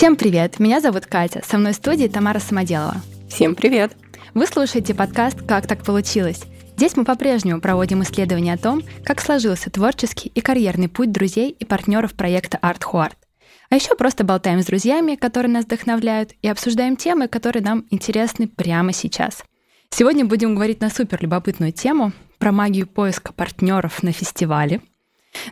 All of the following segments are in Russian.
Всем привет! Меня зовут Катя. Со мной в студии Тамара Самоделова. Всем привет! Вы слушаете подкаст «Как так получилось?». Здесь мы по-прежнему проводим исследования о том, как сложился творческий и карьерный путь друзей и партнеров проекта Art Huart. А еще просто болтаем с друзьями, которые нас вдохновляют, и обсуждаем темы, которые нам интересны прямо сейчас. Сегодня будем говорить на супер любопытную тему про магию поиска партнеров на фестивале.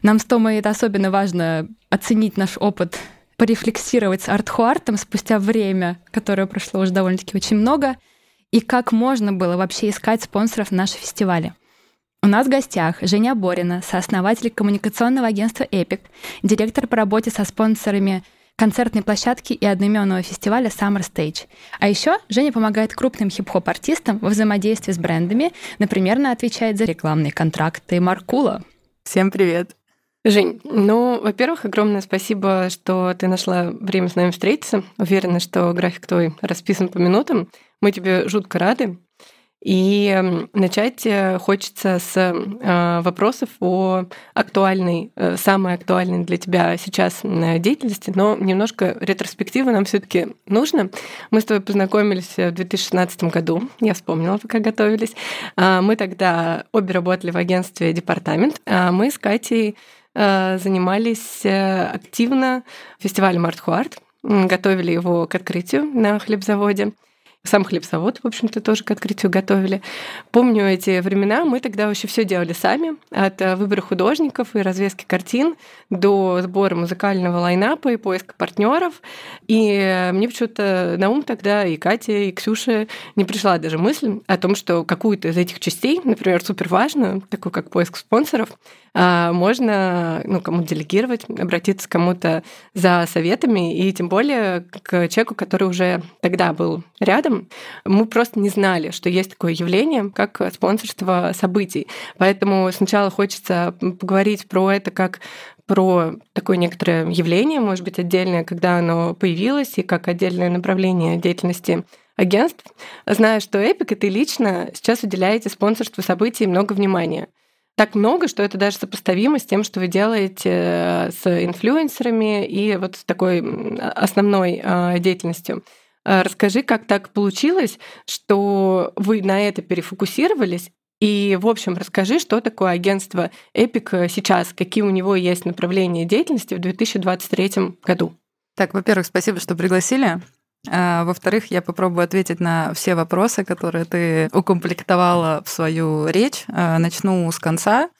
Нам с Томой это особенно важно оценить наш опыт порефлексировать с артхуартом спустя время, которое прошло уже довольно-таки очень много, и как можно было вообще искать спонсоров на наши фестивали. У нас в гостях Женя Борина, сооснователь коммуникационного агентства «Эпик», директор по работе со спонсорами концертной площадки и одноименного фестиваля Summer Stage. А еще Женя помогает крупным хип-хоп-артистам во взаимодействии с брендами, например, она отвечает за рекламные контракты Маркула. Всем привет! Жень, ну, во-первых, огромное спасибо, что ты нашла время с нами встретиться. Уверена, что график твой расписан по минутам. Мы тебе жутко рады. И начать э, хочется с э, вопросов о актуальной, э, самой актуальной для тебя сейчас деятельности, но немножко ретроспективы нам все таки нужно. Мы с тобой познакомились в 2016 году, я вспомнила, пока готовились. А, мы тогда обе работали в агентстве «Департамент», а мы с Катей Э, занимались э, активно фестивалем Art готовили его к открытию на хлебзаводе. Сам хлебзавод, в общем-то, тоже к открытию готовили. Помню эти времена, мы тогда вообще все делали сами, от э, выбора художников и развески картин до сбора музыкального лайнапа и поиска партнеров. И мне почему-то на ум тогда и Катя, и Ксюша не пришла даже мысль о том, что какую-то из этих частей, например, супер важную, такую как поиск спонсоров, можно ну, кому делегировать, обратиться кому-то за советами, и тем более к человеку, который уже тогда был рядом. Мы просто не знали, что есть такое явление, как спонсорство событий. Поэтому сначала хочется поговорить про это как про такое некоторое явление, может быть, отдельное, когда оно появилось, и как отдельное направление деятельности агентств. Зная, что Epic, и ты лично сейчас уделяете спонсорству событий много внимания так много, что это даже сопоставимо с тем, что вы делаете э, с инфлюенсерами и вот с такой основной а, деятельностью. А, расскажи, как так получилось, что вы на это перефокусировались, и, в общем, расскажи, что такое агентство Epic сейчас, какие у него есть направления деятельности в 2023 году. Так, во-первых, спасибо, что пригласили. А, во-вторых, я попробую ответить на все вопросы, которые ты укомплектовала в свою речь. А, начну с конца.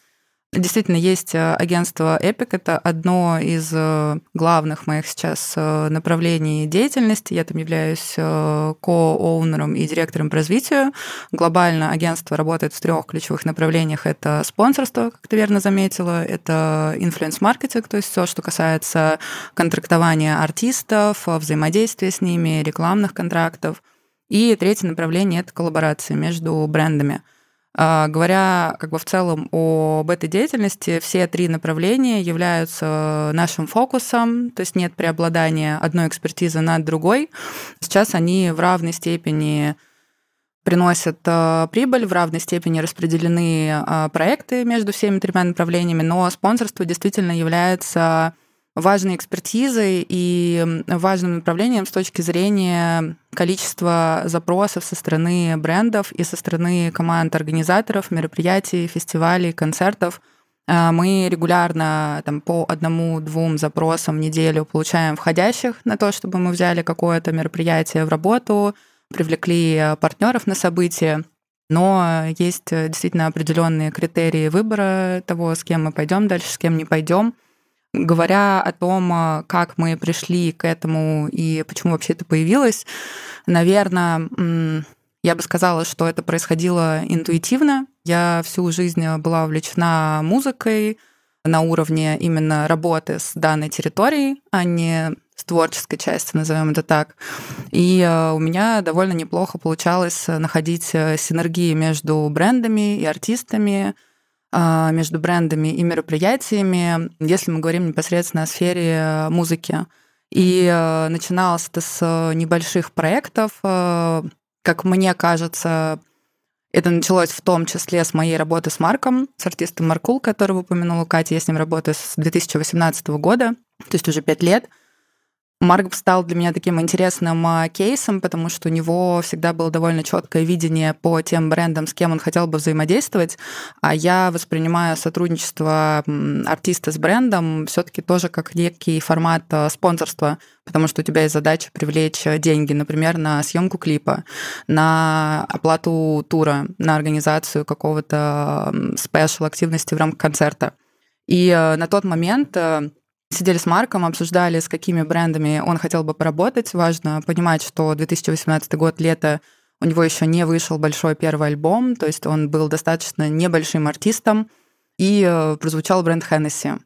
Действительно, есть э, агентство Epic. Это одно из э, главных моих сейчас э, направлений деятельности. Я там являюсь ко-оунером и директором по развитию. Глобально агентство работает в трех ключевых направлениях. Это спонсорство, как ты верно заметила, это инфлюенс-маркетинг, то есть все, что касается контрактования артистов, взаимодействия с ними, рекламных контрактов. И третье направление – это коллаборации между брендами – говоря как бы в целом об этой деятельности, все три направления являются нашим фокусом, то есть нет преобладания одной экспертизы над другой. Сейчас они в равной степени приносят а, прибыль, в равной степени распределены а, проекты между всеми тремя направлениями, но спонсорство действительно является важной экспертизой и важным направлением с точки зрения количества запросов со стороны брендов и со стороны команд организаторов мероприятий, фестивалей, концертов. А, мы регулярно там, по одному-двум запросам в неделю получаем входящих на то, чтобы мы взяли какое-то мероприятие в работу, привлекли партнеров на событие. Но есть действительно определенные критерии выбора того, с кем мы пойдем дальше, с кем не пойдем. Говоря о том, а, как мы пришли к этому и почему вообще это появилось, наверное, я бы сказала, что это происходило интуитивно. Я всю жизнь была увлечена музыкой на уровне именно работы с данной территорией, а не с творческой части, назовем это так. И а, у меня довольно неплохо получалось находить э, синергии между брендами и артистами, между брендами и мероприятиями, если мы говорим непосредственно о сфере э, музыки. И э, начиналось это с небольших проектов. Э, как мне кажется, это началось в том числе с моей работы с Марком, с артистом Маркул, которого упомянула Катя. Я с ним работаю с 2018 года, то есть уже пять лет. Марк стал для меня таким интересным а, кейсом, потому что у него всегда было довольно четкое видение по тем брендам, с кем он хотел бы взаимодействовать, а я воспринимаю сотрудничество артиста с брендом все-таки тоже как некий формат а, спонсорства, потому что у тебя есть задача привлечь деньги, например, на съемку клипа, на оплату тура, на организацию какого-то спешл активности в рамках концерта. И а, на тот момент Сидели с Марком, обсуждали, с какими брендами он хотел бы поработать. Важно понимать, что 2018 год, лето, у него еще не вышел большой первый альбом, то есть он был достаточно небольшим артистом, и э, прозвучал бренд Hennessy.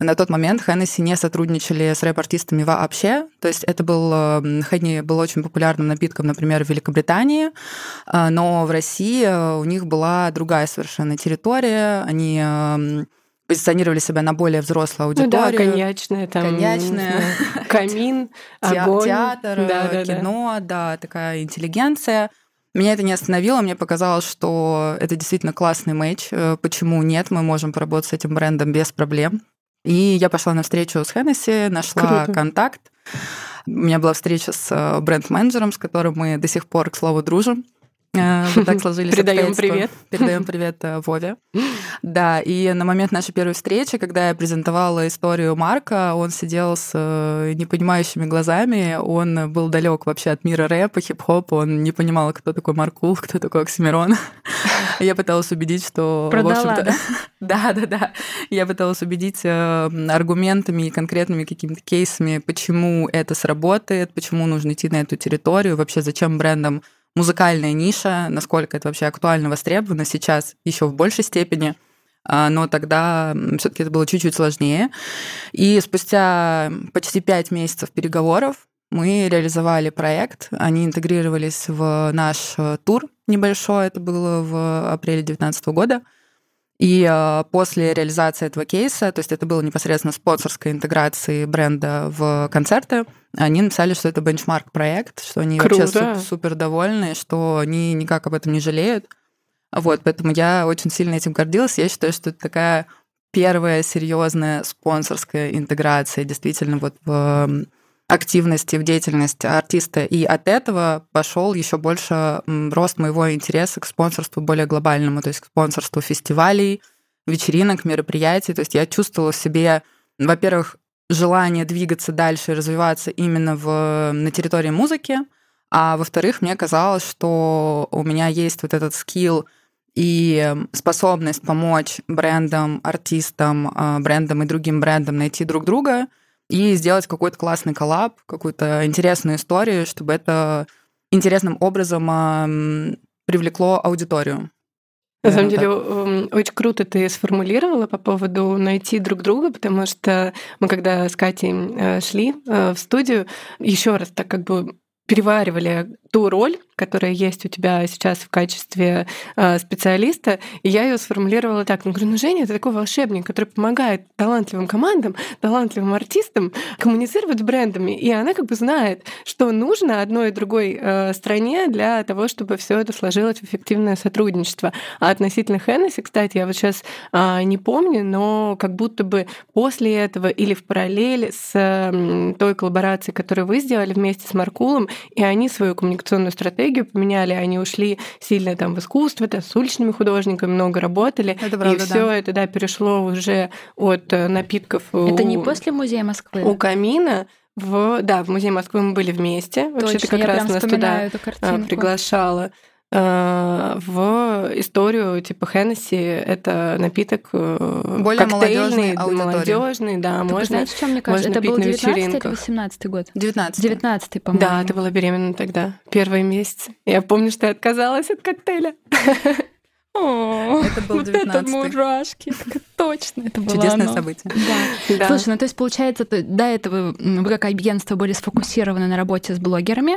На тот момент Hennessy не сотрудничали с рэп-артистами вообще, то есть это был, Хенни был очень популярным напитком, например, в Великобритании, э, но в России э, у них была другая совершенно территория, они позиционировали себя на более взрослую аудиторию. Ну да, коньячная, там, коньячная. камин, огонь. Театр, да, да, кино, да. да, такая интеллигенция. Меня это не остановило, мне показалось, что это действительно классный матч. Э, почему нет, мы можем поработать с этим брендом без проблем. И я пошла на встречу с Хеннесси, нашла Круто. контакт. У меня была встреча с э, бренд-менеджером, с которым мы до сих пор, к слову, дружим. Э, вот так сложились Передаем привет. Передаем привет э, Вове. Да, и на момент нашей первой встречи, когда я презентовала историю Марка, он сидел с э, непонимающими глазами, он был далек вообще от мира рэпа, хип-хопа, он не понимал, кто такой Маркул, кто такой Оксимирон. Я пыталась убедить, что... Продала, да? Да, да, да. Я пыталась убедить аргументами и конкретными какими-то кейсами, почему это сработает, почему нужно идти на эту территорию, вообще зачем брендам музыкальная ниша, насколько это вообще актуально, востребовано сейчас еще в большей степени а, но тогда все-таки это было чуть-чуть сложнее. И спустя почти пять месяцев переговоров мы реализовали проект, они интегрировались в наш э, тур небольшой, это было в апреле 2019 года. И э, после реализации этого кейса, то есть это было непосредственно спонсорской интеграции бренда в концерты, они написали, что это бенчмарк-проект, что они Круто. вообще супер довольны, что они никак об этом не жалеют. Вот, поэтому я очень сильно этим гордилась. Я считаю, что это такая первая серьезная спонсорская интеграция действительно вот в активности, в деятельности артиста. И от этого пошел еще больше рост моего интереса к спонсорству более глобальному, то есть к спонсорству фестивалей, вечеринок, мероприятий. То есть я чувствовала в себе, во-первых, желание двигаться дальше и развиваться именно в, на территории музыки, а во-вторых, мне казалось, что у меня есть вот этот скилл и способность помочь брендам, артистам, а, брендам и другим брендам найти друг друга — и сделать какой-то классный коллаб, какую-то интересную историю, чтобы это интересным образом привлекло аудиторию. На самом деле, очень круто ты сформулировала по поводу найти друг друга, потому что мы когда с Катей э, шли э, в студию, еще раз так как бы переваривали ту роль, которая есть у тебя сейчас в качестве э, специалиста, и я ее сформулировала так. Ну, говорю, ну, Женя, это такой волшебник, который помогает талантливым командам, талантливым артистам коммуницировать с брендами, и она как бы знает, что нужно одной и другой э, стране для того, чтобы все это сложилось в эффективное сотрудничество. А относительно Хеннесси, кстати, я вот сейчас э, не помню, но как будто бы после этого или в параллель с той коллаборацией, которую вы сделали вместе с Маркулом, и они свою коммуникационную стратегию поменяли, они ушли сильно там в искусство, да, с уличными художниками много работали. Это правда, и все да. это да, перешло уже от э, напитков. Это у... не после музея Москвы? У камина в, да, в музее Москвы мы были вместе. Вообще-то как раз нас туда э, приглашала. Э, в историю типа Хеннесси это напиток э, более молодежный, молодежный, да, Только можно. Знаете, что мне кажется, это был 19 или 18 год? 19 19 по-моему. Да, ты была беременна тогда, первые месяцы. Я помню, что я отказалась от коктейля. О, это был 19 вот это мурашки. Точно, это было Чудесное оно. событие. Да. да. Слушай, ну то есть, получается, до этого вы как агентство были сфокусированы на работе с блогерами,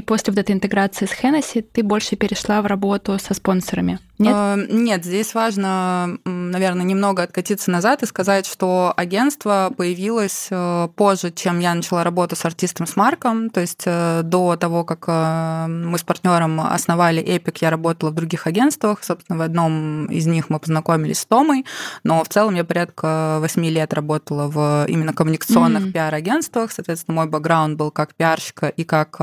и после вот этой интеграции с Hennessy ты больше перешла в работу со спонсорами? Нет? Э, нет, здесь важно, наверное, немного откатиться назад и сказать, что агентство появилось э, позже, чем я начала работу с артистом с Марком. То есть э, до того, как мы с партнером основали Epic, я работала в других агентствах. Собственно, в одном из них мы познакомились с Томой, но в целом я порядка 8 лет работала в именно коммуникационных mm-hmm. пиар-агентствах. Соответственно, мой бэкграунд был как пиарщика и как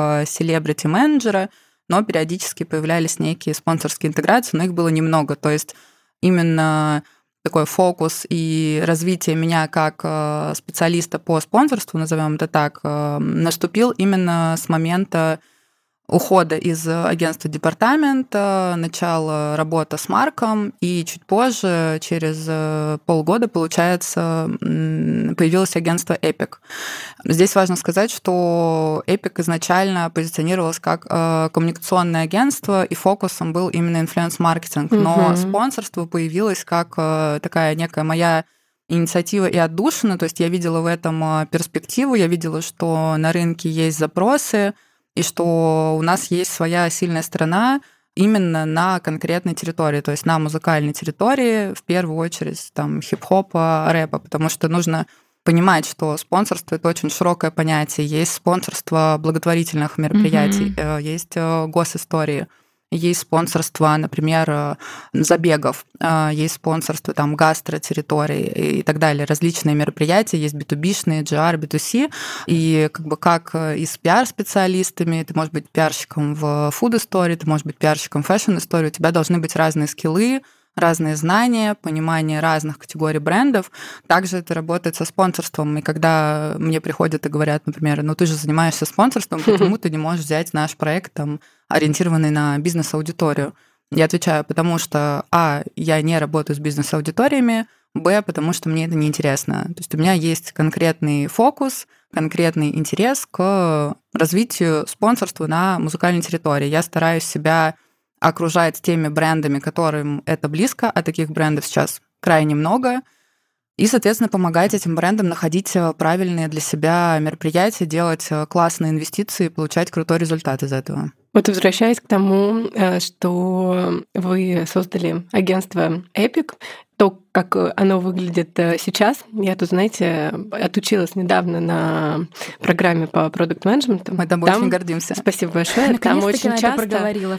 селебрити-менеджера но периодически появлялись некие спонсорские интеграции, но их было немного. То есть именно такой фокус и развитие меня как э, специалиста по спонсорству, назовем это так, э, наступил именно с момента ухода из агентства департамента, начало работы с Марком, и чуть позже, через э, полгода, получается, появилось агентство Epic. Здесь важно сказать, что Epic изначально позиционировалось как э, коммуникационное агентство, и фокусом был именно инфлюенс-маркетинг, но угу. спонсорство появилось как э, такая некая моя инициатива и отдушина, то есть я видела в этом перспективу, я видела, что на рынке есть запросы, и что у нас есть своя сильная сторона именно на конкретной территории, то есть на музыкальной территории, в первую очередь там хип-хопа, рэпа, потому что нужно понимать, что спонсорство это очень широкое понятие. Есть спонсорство благотворительных мероприятий, mm-hmm. есть э, госистории есть спонсорство, например, э, забегов, э, есть спонсорство там гастротерриторий и так далее, различные мероприятия, есть B2B-шные, GR, B2C, и как бы как э, и с пиар-специалистами, ты можешь быть пиарщиком в food-истории, ты можешь быть пиарщиком в фэшн-истории, у тебя должны быть разные скиллы, разные знания, понимание разных категорий брендов. Также это работает со спонсорством. И когда мне приходят и говорят, например, ну ты же занимаешься спонсорством, почему ты не можешь взять наш проект, там, ориентированный на бизнес-аудиторию? Я отвечаю, потому что, а, я не работаю с бизнес-аудиториями, б, потому что мне это неинтересно. То есть у меня есть конкретный фокус, конкретный интерес к развитию спонсорства на музыкальной территории. Я стараюсь себя окружать теми брендами, которым это близко, а таких брендов сейчас крайне много, и, соответственно, помогать этим брендам находить э, правильные для себя мероприятия, делать э, классные инвестиции, получать крутой результат из этого. Вот возвращаясь к тому, э, что вы создали агентство Epic, то, как оно выглядит э, сейчас. Я тут, знаете, отучилась недавно на программе по продукт менеджменту Мы там, очень гордимся. Спасибо большое. Там очень часто,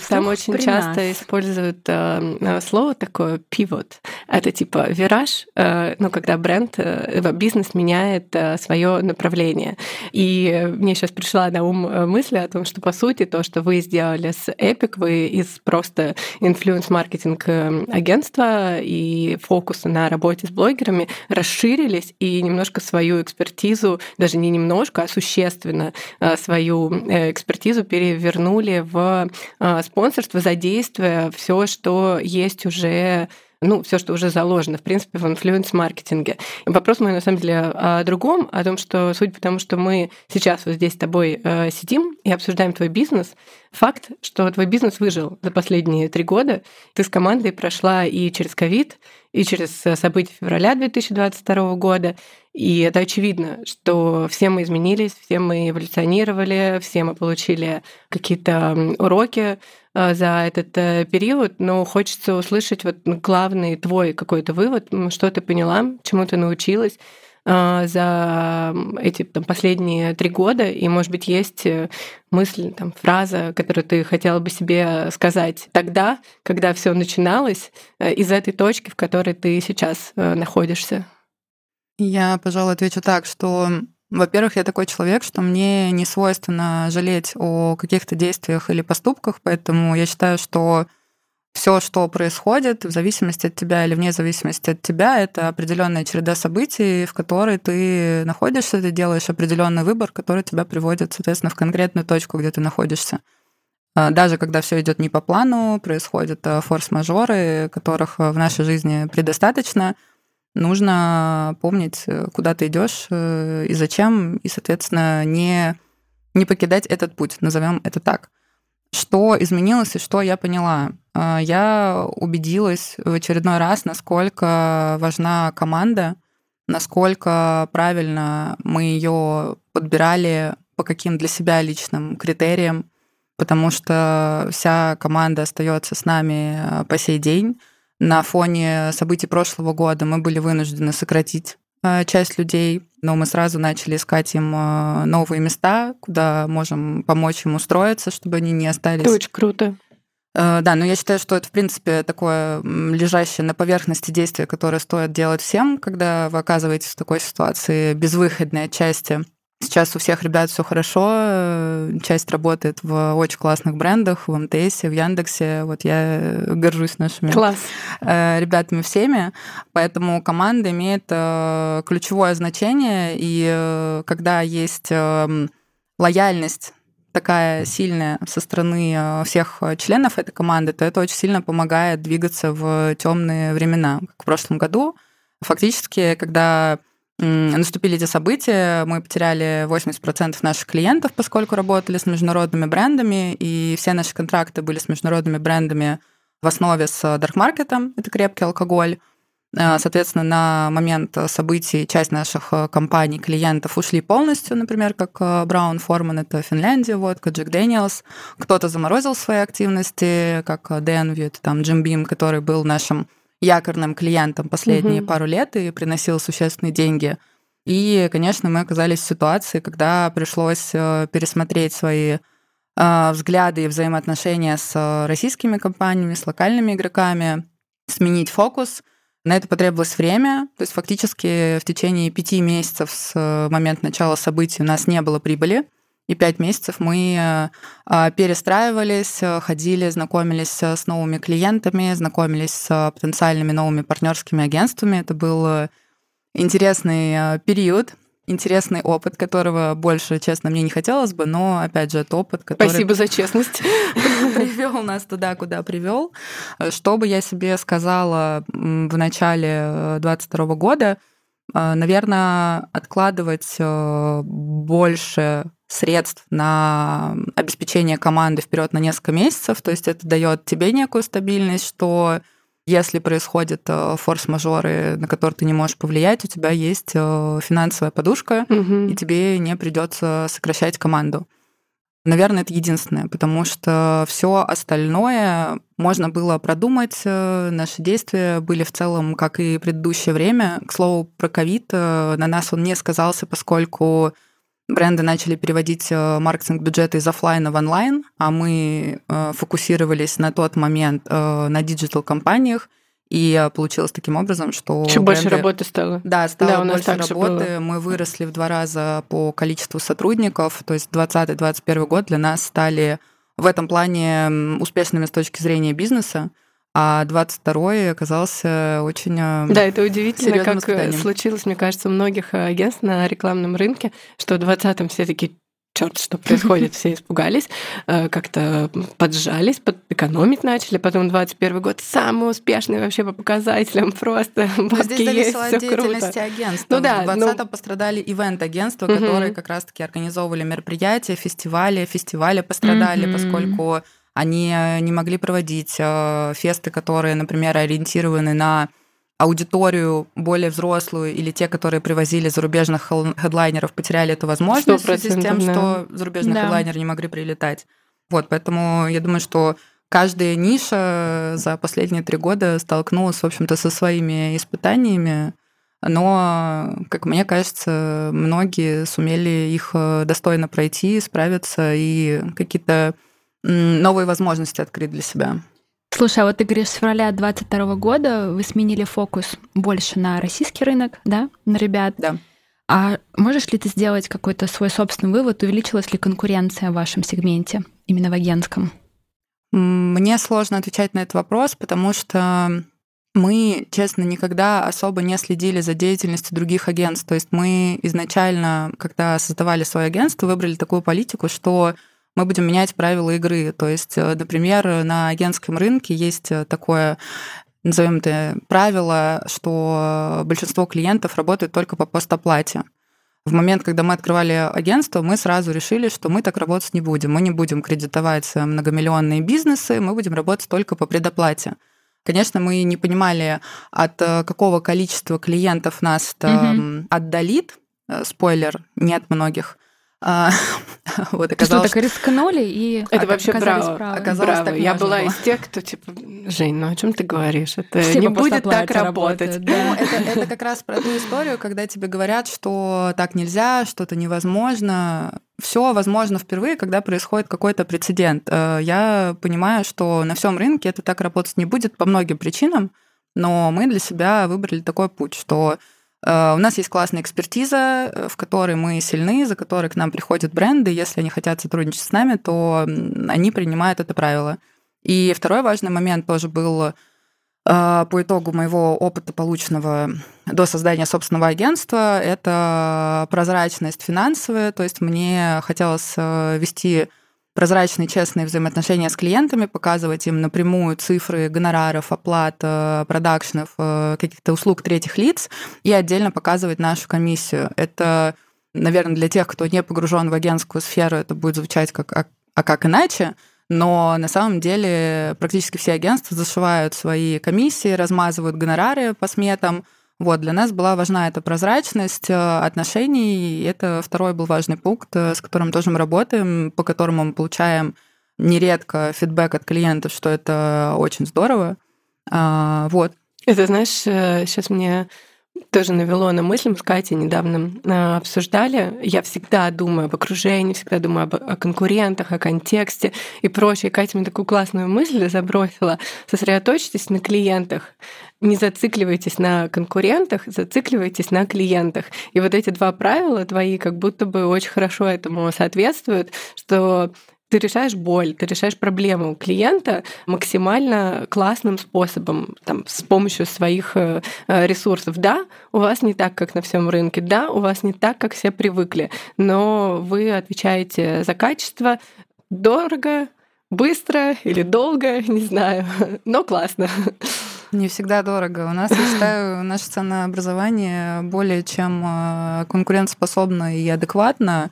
там очень часто используют э, слово такое pivot. Это типа вираж, э, ну, когда бренд, э, бизнес меняет э, свое направление. И мне сейчас пришла на ум э, мысль о том, что по сути то, что вы сделали с Epic, вы из просто инфлюенс-маркетинг э, агентства и на работе с блогерами расширились и немножко свою экспертизу, даже не немножко, а существенно э, свою э, экспертизу перевернули в э, спонсорство, задействуя все, что есть уже ну, все, что уже заложено, в принципе, в инфлюенс-маркетинге. Вопрос мой, на самом деле, о другом, о том, что, суть потому, что мы сейчас вот здесь с тобой э, сидим и обсуждаем твой бизнес, факт, что твой бизнес выжил за последние три года. Ты с командой прошла и через ковид, и через события февраля 2022 года. И это очевидно, что все мы изменились, все мы эволюционировали, все мы получили какие-то уроки э, за этот э, период, но хочется услышать вот главный твой какой-то вывод, что ты поняла, чему ты научилась, а, за эти там, последние три года, и, может быть, есть э, мысль, там, фраза, которую ты хотела бы себе сказать тогда, когда все начиналось, э, из этой точки, в которой ты сейчас э, находишься? Я, пожалуй, отвечу так, что во-первых, я такой человек, что мне не свойственно жалеть о каких-то действиях или поступках, поэтому я считаю, что все, что происходит, в зависимости от тебя или вне зависимости от тебя, это определенная череда событий, в которой ты находишься, ты делаешь определенный выбор, который тебя приводит, соответственно, в конкретную точку, где ты находишься. А, даже когда все идет не по плану, происходят а, форс-мажоры, которых в нашей жизни предостаточно, нужно помнить, куда ты идешь э, и зачем, и, соответственно, не, не покидать этот путь, назовем это так. Что изменилось и что я поняла? А, я убедилась в очередной раз, насколько важна команда, насколько правильно мы ее подбирали по каким для себя личным критериям. потому что вся команда остается с нами э, по сей день. На фоне событий прошлого года мы были вынуждены сократить э, часть людей, но мы сразу начали искать им э, новые места, куда можем помочь им устроиться, чтобы они не остались. Это очень круто. Да, но я считаю, что это, в принципе, такое лежащее на поверхности действие, которое стоит делать всем, когда вы оказываетесь в такой ситуации безвыходной отчасти. Сейчас у всех ребят все хорошо, э, часть работает в очень классных брендах, в МТС, в Яндексе. Вот я горжусь нашими Класс. Э, ребятами всеми. Поэтому команда имеет э, ключевое значение, и когда есть эм, лояльность такая сильная со стороны всех членов этой команды, то это очень сильно помогает двигаться в темные времена. Как в прошлом году, фактически, когда наступили эти события, мы потеряли 80% наших клиентов, поскольку работали с международными брендами, и все наши контракты были с международными брендами в основе с даркмаркетом, это крепкий алкоголь. Э, соответственно, на момент событий часть наших э, компаний, клиентов ушли полностью, например, как э, Браун Форман, это Финляндия, водка, Джек Дэниелс. Кто-то заморозил свои активности, как Денви, это там Джим Бим, который был нашим якорным клиентом последние угу. пару лет и приносил существенные деньги. И, конечно, мы оказались в ситуации, когда пришлось э, пересмотреть свои э, взгляды и взаимоотношения с российскими компаниями, с локальными игроками, сменить фокус. На это потребовалось время. То есть фактически в течение пяти месяцев с э, момента начала событий у нас не было прибыли. И пять месяцев мы э, а, перестраивались, э, ходили, знакомились э, с новыми клиентами, знакомились с потенциальными новыми партнерскими агентствами. Это был интересный период, интересный опыт, которого больше, честно, мне не хотелось бы, но, опять же, это опыт, который... Спасибо за честность. Привел нас туда, куда привел. Что бы я себе сказала в начале 2022 года, наверное, откладывать больше средств на обеспечение команды вперед на несколько месяцев. То есть это дает тебе некую стабильность, что если происходят э, форс-мажоры, на которые ты не можешь повлиять, у тебя есть э, финансовая подушка, угу. и тебе не придется сокращать команду. Наверное, это единственное, потому что все остальное можно было продумать. Э, наши действия были в целом, как и предыдущее время. К слову, про ковид на нас он не сказался, поскольку бренды начали переводить э, маркетинг-бюджеты из офлайна в онлайн, а мы э, фокусировались на тот момент э, на digital-кампаниях, и получилось таким образом, что... Чуть бренды... больше работы стало. Да, стало да, у нас больше работы. Было. Мы выросли в два раза по количеству сотрудников. То есть 2020-2021 год для нас стали в этом плане успешными с точки зрения бизнеса а 22-й оказался очень э, Да, это удивительно, как э, испытанием. случилось, мне кажется, у многих э, агентств на рекламном рынке, что в 20-м все таки черт, что происходит, все испугались, как-то поджались, экономить начали. Потом 21 год самый успешный вообще по показателям, просто бабки Здесь есть, от деятельности круто. агентства. Ну, да, в 20 ну... пострадали ивент-агентства, угу. которые как раз-таки организовывали мероприятия, фестивали. Фестивали пострадали, угу. поскольку они э, не могли проводить э, фесты, которые, например, ориентированы на аудиторию более взрослую или те, которые привозили зарубежных хедлайнеров, потеряли эту возможность в связи с тем, да. что зарубежные да. хедлайнеры не могли прилетать. Вот, поэтому я думаю, что каждая ниша за последние три года столкнулась, в общем-то, со своими испытаниями, но, как мне кажется, многие сумели их э, достойно пройти, справиться и какие-то новые возможности открыть для себя. Слушай, а вот ты говоришь, с февраля 2022 года вы сменили фокус больше на российский рынок, да, на ребят? Да. А можешь ли ты сделать какой-то свой собственный вывод, увеличилась ли конкуренция в вашем сегменте, именно в агентском? Мне сложно отвечать на этот вопрос, потому что мы, честно, никогда особо не следили за деятельностью других агентств. То есть мы изначально, когда создавали свое агентство, выбрали такую политику, что мы будем менять правила игры. То есть, э, например, на агентском рынке есть э, такое назовем это правило, что большинство клиентов работают только по постоплате. В момент, когда мы открывали агентство, мы сразу решили, что мы так работать не будем. Мы не будем кредитовать многомиллионные бизнесы, мы будем работать только по предоплате. Конечно, мы не понимали, от э, какого количества клиентов нас это угу. отдалит. Спойлер, нет многих. А, вот оказалось... Что, так рискнули и Это вообще браво. Оказалось, браво. Я была было. из тех, кто типа, Жень, ну о чем ты говоришь? Это Все не будет так работать. Да. Ну, это, это как раз про ту историю, когда тебе говорят, что так нельзя, что-то невозможно. Все возможно впервые, когда происходит какой-то прецедент. Э, я понимаю, что на всем рынке это так работать не будет по многим причинам, но мы для себя выбрали такой путь, что у нас есть классная экспертиза, э, в которой мы сильны, за которой к нам приходят бренды. Если они хотят сотрудничать с нами, то они принимают это правило. И второй важный момент тоже был э, по итогу моего опыта, полученного до создания собственного агентства, это прозрачность финансовая. То есть мне хотелось вести прозрачные, честные взаимоотношения с клиентами, показывать им напрямую цифры гонораров, оплат, э, продакшнов, э, каких-то услуг третьих лиц и отдельно показывать нашу комиссию. Это, наверное, для тех, кто не погружен в агентскую сферу, это будет звучать как «а, а как иначе?», но на самом деле практически все агентства зашивают свои комиссии, размазывают гонорары по сметам, вот, для нас была важна эта прозрачность э, отношений, и это второй был важный пункт, э, с которым тоже мы работаем, по которому мы получаем нередко фидбэк от клиентов, что это очень здорово. А, вот. Это, знаешь, сейчас э, мне тоже навело на мысль, мы с Катей недавно а, обсуждали. Я всегда думаю об окружении, всегда думаю об, о конкурентах, о контексте и прочее. Катя мне такую классную мысль забросила. Сосредоточьтесь на клиентах. Не зацикливайтесь на конкурентах, зацикливайтесь на клиентах. И вот эти два правила твои как будто бы очень хорошо этому соответствуют, что ты решаешь боль, ты решаешь проблему клиента максимально классным способом, там, с помощью своих э, э, ресурсов. Да, у вас не так, как на всем рынке, да, у вас не так, как все привыкли, но вы отвечаете за качество дорого, быстро или долго, не знаю, но классно. Не всегда дорого. У нас, я считаю, наше ценообразование более чем э, конкурентоспособно и адекватно.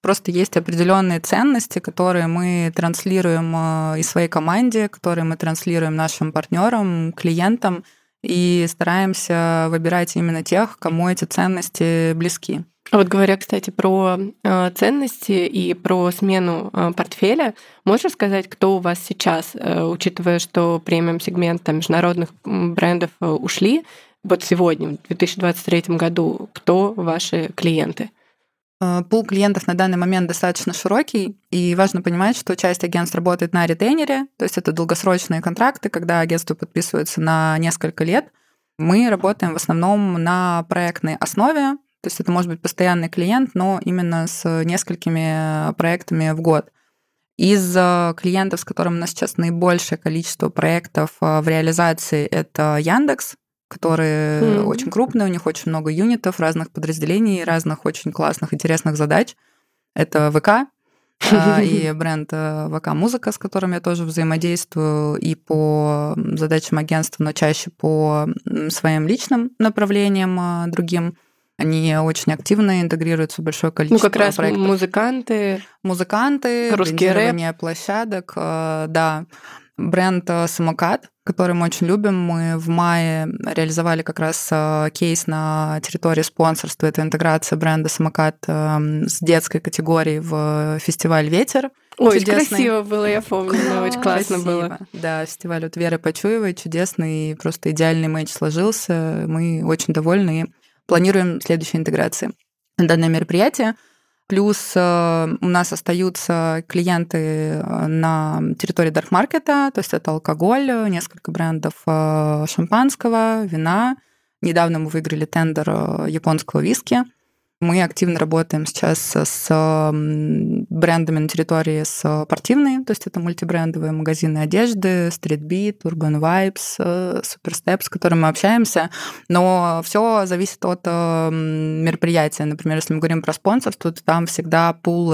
Просто есть определенные ценности, которые мы транслируем э, и своей команде, которые мы транслируем нашим партнерам, клиентам, и стараемся выбирать именно тех, кому эти ценности близки. А вот говоря, кстати, про э, ценности и про смену э, портфеля, можешь рассказать, кто у вас сейчас, учитывая, что премиум-сегмент международных брендов ушли, вот сегодня, в 2023 году, кто ваши клиенты? Э, пул клиентов на данный момент достаточно широкий, и важно понимать, что часть агентств работает на ретейнере, то есть это долгосрочные контракты, когда агентство подписывается на несколько лет. Мы работаем в основном на проектной основе, то есть это может быть постоянный клиент, но именно с несколькими проектами в год. Из э, клиентов, с которыми у нас сейчас наибольшее количество проектов э, в реализации, это Яндекс, которые mm-hmm. очень крупные, у них очень много юнитов, разных подразделений, разных очень классных, интересных задач. Это ВК, а, и бренд э, ВК Музыка, с которым я тоже взаимодействую и по задачам агентства, но чаще по своим личным направлениям а, другим. Они очень активно интегрируются в большое количество Ну, как раз проектов. музыканты. Музыканты, русский рэп. площадок, э, да бренд э, «Самокат», который мы очень любим. Мы в мае реализовали как раз э, кейс на территории спонсорства. Это интеграция бренда «Самокат» эм, с детской категорией в фестиваль «Ветер». Ой, чудесный. красиво было, я помню, да, очень классно Красиво. было. Да, фестиваль от Веры Почуевой чудесный, просто идеальный матч сложился. Мы очень довольны и планируем следующие интеграции. Данное мероприятие Плюс э, у нас остаются клиенты э, на территории дарк-маркета, то есть это алкоголь, несколько брендов э, шампанского, вина. Недавно мы выиграли тендер японского виски. Мы активно работаем сейчас с брендами на территории спортивной, то есть это мультибрендовые магазины одежды, Street Beat, Urban Vibes, Superstep, с которыми мы общаемся. Но все зависит от мероприятия. Например, если мы говорим про спонсорство, то там всегда пул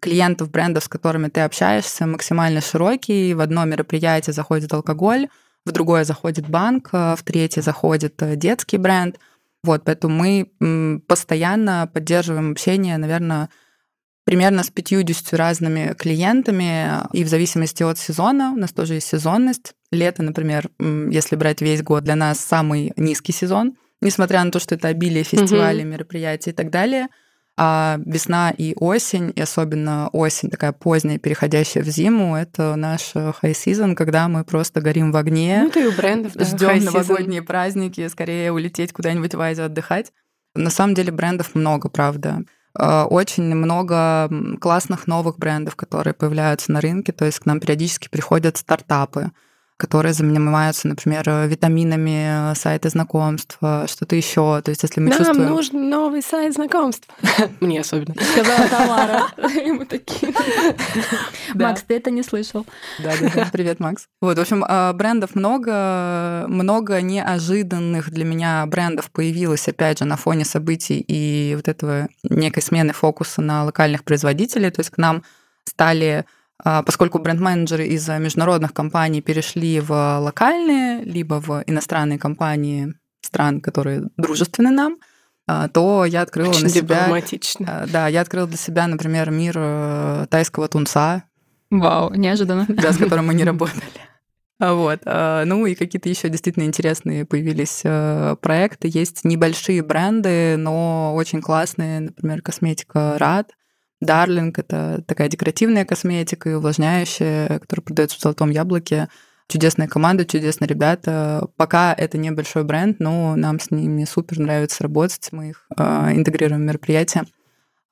клиентов брендов, с которыми ты общаешься, максимально широкий. В одно мероприятие заходит алкоголь, в другое заходит банк, в третье заходит э, детский бренд – вот, поэтому мы постоянно поддерживаем общение, наверное, примерно с 50 разными клиентами, и в зависимости от сезона, у нас тоже есть сезонность. Лето, например, если брать весь год, для нас самый низкий сезон, несмотря на то, что это обилие фестивалей, mm-hmm. мероприятий и так далее. А весна и осень, и особенно осень, такая поздняя, переходящая в зиму, это наш high season, когда мы просто горим в огне. Ну, ты у брендов, да, Ждем новогодние праздники, скорее улететь куда-нибудь в Азию отдыхать. На самом деле брендов много, правда. Э, очень много классных новых брендов, которые появляются на рынке. То есть к нам периодически приходят стартапы, которые занимаются, например, витаминами, сайты знакомств, что-то еще. То есть, если мы Нам чувствуем... нужен новый сайт знакомств. Мне особенно. Сказала Тамара. И мы такие. Макс, ты это не слышал. Да, да, да. Привет, Макс. Вот, в общем, а, брендов много, много неожиданных для меня брендов появилось, опять же, на фоне событий и вот этого некой смены фокуса на локальных производителей. То есть к нам стали поскольку бренд-менеджеры из международных компаний перешли в локальные, либо в иностранные компании стран, которые дружественны нам, а, то я открыла Очень на себя... А, да, я открыла для себя, например, мир э, тайского тунца. Вау, неожиданно. Да, с которым мы не работали. Вот. Ну и какие-то еще действительно интересные появились э, проекты. Есть небольшие бренды, но очень классные, например, косметика Рад — Дарлинг — это такая декоративная косметика и увлажняющая, которая продается в золотом яблоке. Чудесная команда, чудесные ребята. Пока это небольшой бренд, но нам с ними супер нравится работать. Мы их э, интегрируем в мероприятия.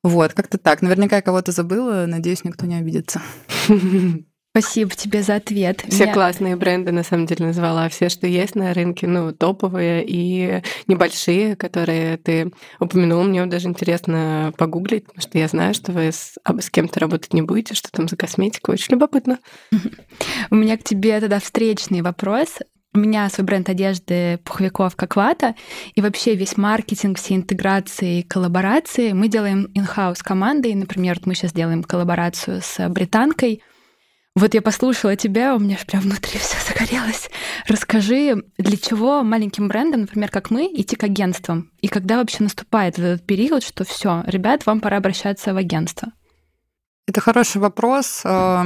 Вот, как-то так. Наверняка я кого-то забыла. Надеюсь, никто не обидится. Спасибо тебе за ответ. Все Меня... классные бренды, на самом деле, назвала. Все, что есть на рынке, ну, топовые и небольшие, которые ты упомянул. Мне даже интересно погуглить, потому что я знаю, что вы с, а, с кем-то работать не будете, что там за косметика. Очень любопытно. У меня к тебе тогда встречный вопрос. У меня свой бренд одежды пуховиков как вата, и вообще весь маркетинг, все интеграции, коллаборации мы делаем in-house командой. Например, вот мы сейчас делаем коллаборацию с британкой — вот я послушала тебя, у меня же прям внутри все загорелось. Расскажи, для чего маленьким брендам, например, как мы, идти к агентствам? И когда вообще наступает этот период, что все, ребят, вам пора обращаться в агентство? Это хороший вопрос. Э,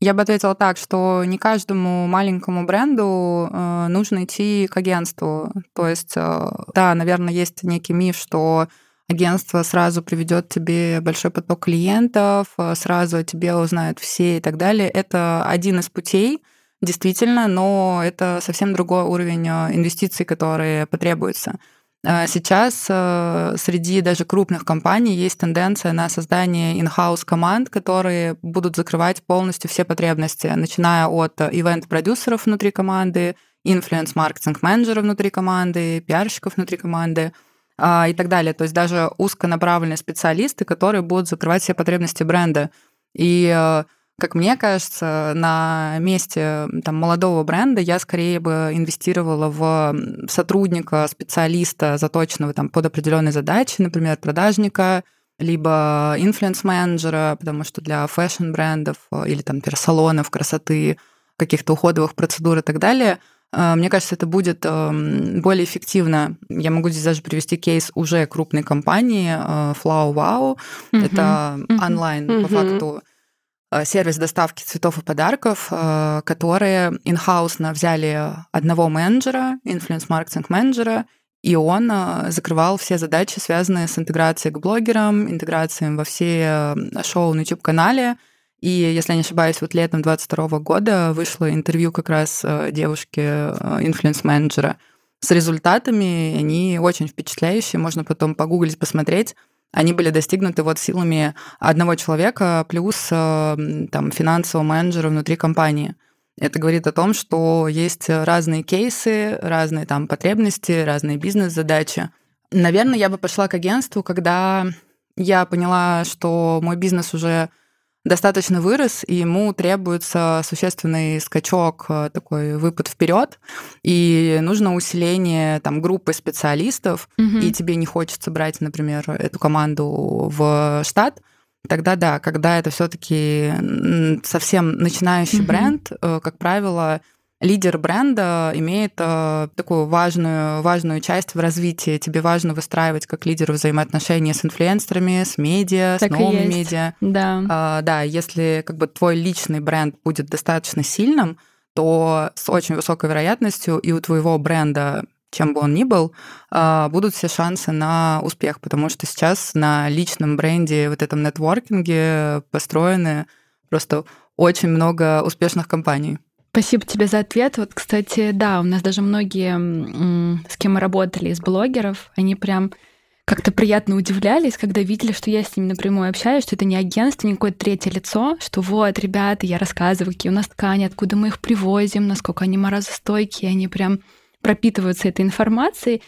я бы ответила так, что не каждому маленькому бренду э, нужно идти к агентству. То есть, э, да, наверное, есть некий миф, что агентство сразу приведет тебе большой поток клиентов, э, сразу о тебе узнают все и так далее. Это один из путей, действительно, но это совсем другой уровень э, инвестиций, которые потребуются. Э, сейчас среди даже крупных компаний есть тенденция на создание in-house команд, которые будут закрывать полностью все потребности, начиная от ивент-продюсеров внутри команды, influence-маркетинг-менеджеров внутри команды, пиарщиков внутри команды — и так далее. То есть даже узконаправленные специалисты, которые будут закрывать все потребности бренда. И э, как мне кажется, на месте там, молодого бренда я скорее бы инвестировала в сотрудника, специалиста, заточенного там, под определенные задачи, например, продажника, либо influence-менеджера, потому что для fashion-брендов э, или там, салонов красоты, каких-то уходовых процедур и так далее – а, мне кажется, это будет эм, более эффективно. Я могу здесь даже привести кейс уже крупной компании э, Flow Wow. Mm-hmm. Это онлайн, mm-hmm. по факту, э, сервис доставки цветов и подарков, э, которые инхаусно взяли одного менеджера, инфлюенс-маркетинг-менеджера, и он закрывал все задачи, связанные с интеграцией к блогерам, интеграцией во все шоу на YouTube-канале, и, если я не ошибаюсь, вот летом 22 года вышло интервью как раз э, девушки, э, с результатами. Они очень впечатляющие, можно потом погуглить, посмотреть. Они были достигнуты вот силами одного человека плюс э, там, финансового менеджера внутри компании. Это говорит о том, что есть разные кейсы, разные там потребности, разные бизнес-задачи. Наверное, я бы пошла к агентству, когда я поняла, что мой бизнес уже достаточно вырос, и ему требуется существенный скачок, э, такой выпад вперед, и нужно усиление там группы специалистов, угу. и тебе не хочется брать, например, эту команду в штат, тогда да, когда это все-таки совсем начинающий угу. бренд, э, как правило, лидер бренда имеет э, такую важную, важную часть в развитии. Тебе важно выстраивать как лидер взаимоотношения с инфлюенсерами, с медиа, так с новыми медиа. Да. А, да, если как бы твой личный бренд будет достаточно сильным, то с очень высокой вероятностью и у твоего бренда чем бы он ни был, а, будут все шансы на успех, потому что сейчас на личном бренде, вот этом нетворкинге построены просто очень много успешных компаний. Спасибо тебе за ответ. Вот, кстати, да, у нас даже многие, с кем мы работали, из блогеров, они прям как-то приятно удивлялись, когда видели, что я с ними напрямую общаюсь, что это не агентство, не какое-то третье лицо, что вот, ребята, я рассказываю, какие у нас ткани, откуда мы их привозим, насколько они морозостойкие, они прям пропитываются этой информацией,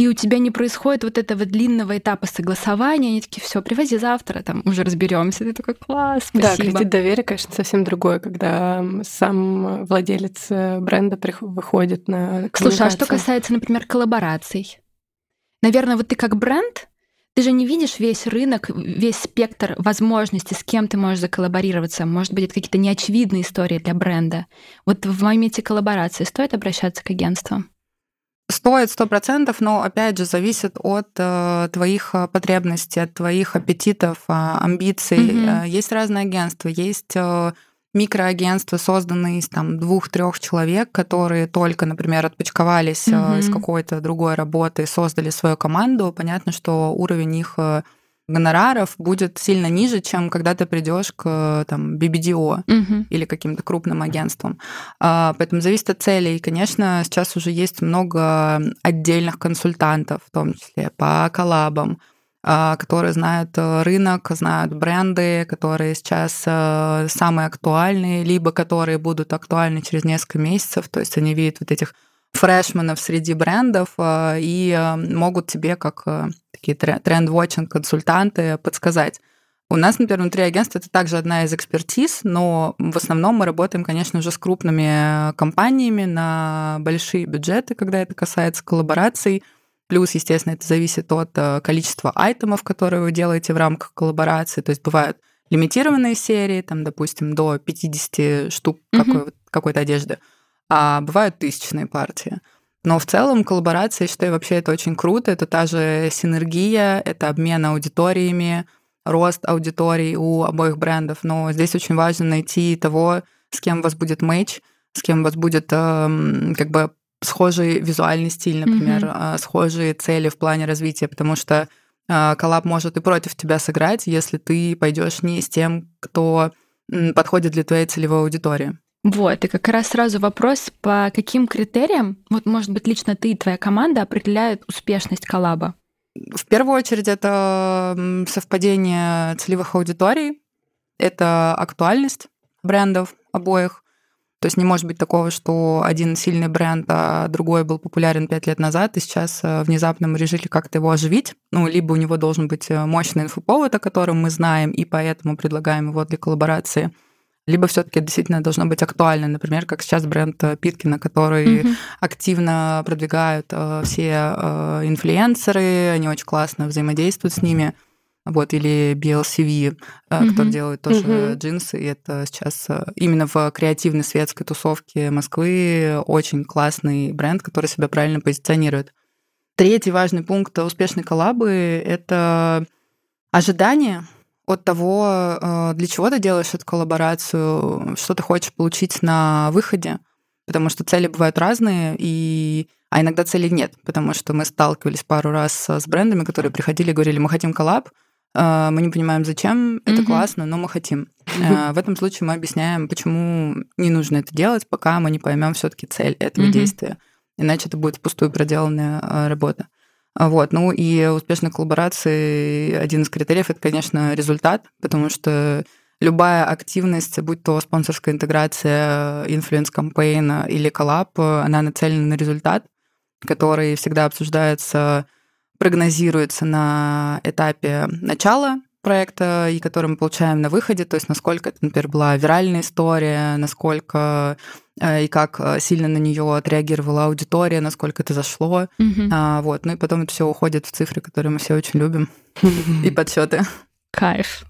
и у тебя не происходит вот этого длинного этапа согласования, они такие, все, привози завтра, там уже разберемся. Ты такой, класс, спасибо. Да, кредит доверия, конечно, совсем другое, когда сам владелец э, бренда выходит на Слушай, а что касается, например, коллабораций? Наверное, вот ты как бренд, ты же не видишь весь рынок, весь спектр возможностей, с кем ты можешь заколлаборироваться. Может быть, это какие-то неочевидные истории для бренда. Вот в моменте коллаборации стоит обращаться к агентствам? Стоит сто процентов, но опять же зависит от э, твоих э, потребностей, от твоих аппетитов, э, амбиций. Mm-hmm. Есть разные агентства, есть э, микроагентства, созданные из там двух-трех человек, которые только, например, отпочковались mm-hmm. из какой-то другой работы, создали свою команду. Понятно, что уровень их э, гонораров будет сильно ниже, чем когда ты придешь к там, BBDO mm-hmm. или каким-то крупным агентствам. А, поэтому зависит от целей. И, конечно, сейчас уже есть много отдельных консультантов, в том числе по коллабам, а, которые знают э, рынок, знают бренды, которые сейчас э, самые актуальные, либо которые будут актуальны через несколько месяцев. То есть они видят вот этих фрешменов среди брендов э, и могут тебе как такие тренд-вотчинг консультанты подсказать. У нас, например, внутри агентства это также одна из экспертиз, но в основном мы работаем, конечно, уже с крупными компаниями на большие бюджеты, когда это касается коллабораций. Плюс, естественно, это зависит от количества айтемов, которые вы делаете в рамках коллаборации. То есть бывают лимитированные серии, там, допустим, до 50 штук mm-hmm. какой- какой-то одежды, а бывают тысячные партии. Но в целом коллаборация, я считаю, вообще это очень круто. Это та же синергия, это обмен аудиториями, рост аудитории у обоих брендов. Но здесь очень важно найти того, с кем у вас будет матч, с кем у вас будет э, как бы схожий визуальный стиль, например, mm-hmm. схожие цели в плане развития, потому что а, коллаб может и против тебя сыграть, если ты пойдешь не с тем, кто подходит для твоей целевой аудитории. Вот, и как раз сразу вопрос, по каким критериям, вот, может быть, лично ты и твоя команда определяют успешность коллаба? В первую очередь это совпадение целевых аудиторий, это актуальность брендов обоих, то есть не может быть такого, что один сильный бренд, а другой был популярен пять лет назад, и сейчас э, внезапно мы решили как-то его оживить. Ну, либо у него должен быть э, мощный инфоповод, о котором мы знаем, и поэтому предлагаем его для коллаборации либо все-таки действительно должно быть актуально, например, как сейчас бренд э, Питкина, который mm-hmm. активно продвигают все инфлюенсеры, они очень классно взаимодействуют с ними вот, или BLCV, mm-hmm. который делает тоже mm-hmm. джинсы, и это сейчас э, именно в креативной светской тусовке Москвы очень классный бренд, который себя правильно позиционирует. Третий важный пункт успешной коллабы — это ожидание от того, э, для чего ты делаешь эту коллаборацию, что ты хочешь получить на выходе, потому что цели бывают разные, и а иногда целей нет, потому что мы сталкивались пару раз с брендами, которые приходили и говорили, мы хотим коллаб, а, мы не понимаем, зачем, это mm-hmm. классно, но мы хотим. Mm-hmm. В этом случае мы объясняем, почему не нужно это делать, пока мы не поймем все-таки цель этого mm-hmm. действия. Иначе это будет впустую проделанная работа. Вот. Ну и успешной коллаборации один из критериев это, конечно, результат, потому что любая активность, будь то спонсорская интеграция, influence campaign а или коллаб, она нацелена на результат, который всегда обсуждается прогнозируется на этапе начала проекта, и который мы получаем на выходе, то есть насколько это, например, была виральная история, насколько и как э, сильно на нее отреагировала аудитория, насколько это зашло. Mm-hmm. Вот. Ну и потом это все уходит в цифры, которые мы все очень любим, и подсчеты. Кайф.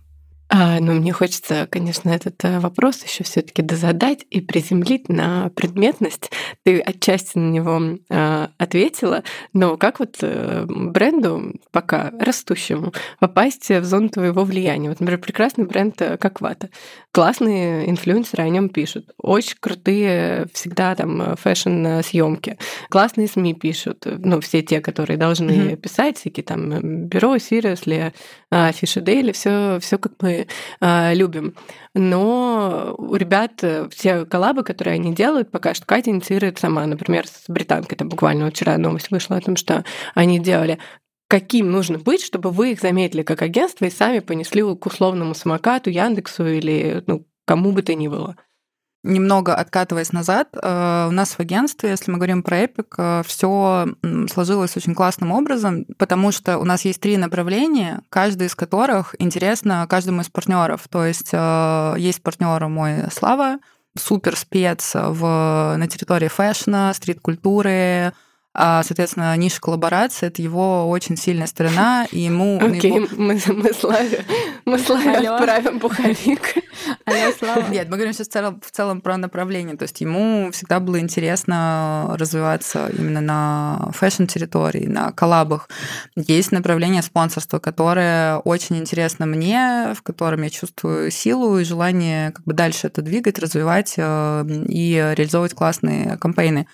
А, ну, мне хочется, конечно, этот э, вопрос еще все-таки дозадать и приземлить на предметность. Ты отчасти на него э, ответила, но как вот э, бренду пока растущему попасть в зону твоего влияния? Вот, например, прекрасный бренд э, как Вата. Классные инфлюенсеры о нем пишут. Очень крутые всегда там fashion съемки. Классные СМИ пишут. Ну, все те, которые должны mm-hmm. писать, всякие там бюро, Сириус, Фиши Дейли, все, все как мы э, любим. Но у ребят э, все коллабы, которые они делают, пока что Катя инициирует сама. Например, с британкой, там буквально вчера новость вышла о том, что они делали каким нужно быть, чтобы вы их заметили как агентство и сами понесли к условному самокату, Яндексу или ну, кому бы то ни было. Немного откатываясь назад, э, у нас в агентстве, если мы говорим про Epic, э, все сложилось очень классным образом, потому что у нас есть три направления, каждый из которых интересно каждому из партнеров. То есть э, есть партнер мой Слава, супер спец в, на территории fashion а, стрит-культуры, а, соответственно, ниша коллаборации — это его очень сильная сторона, и ему... Окей, окей, его... мы, мы Славе, мы Славе Алло. отправим пуховик. Алло, Слава. Нет, мы говорим сейчас в целом, в целом про направление, то есть ему всегда было интересно развиваться именно на fashion-территории, на коллабах. Есть направление спонсорства, которое очень интересно мне, в котором я чувствую силу и желание как бы дальше это двигать, развивать э, и реализовывать классные campaign ы.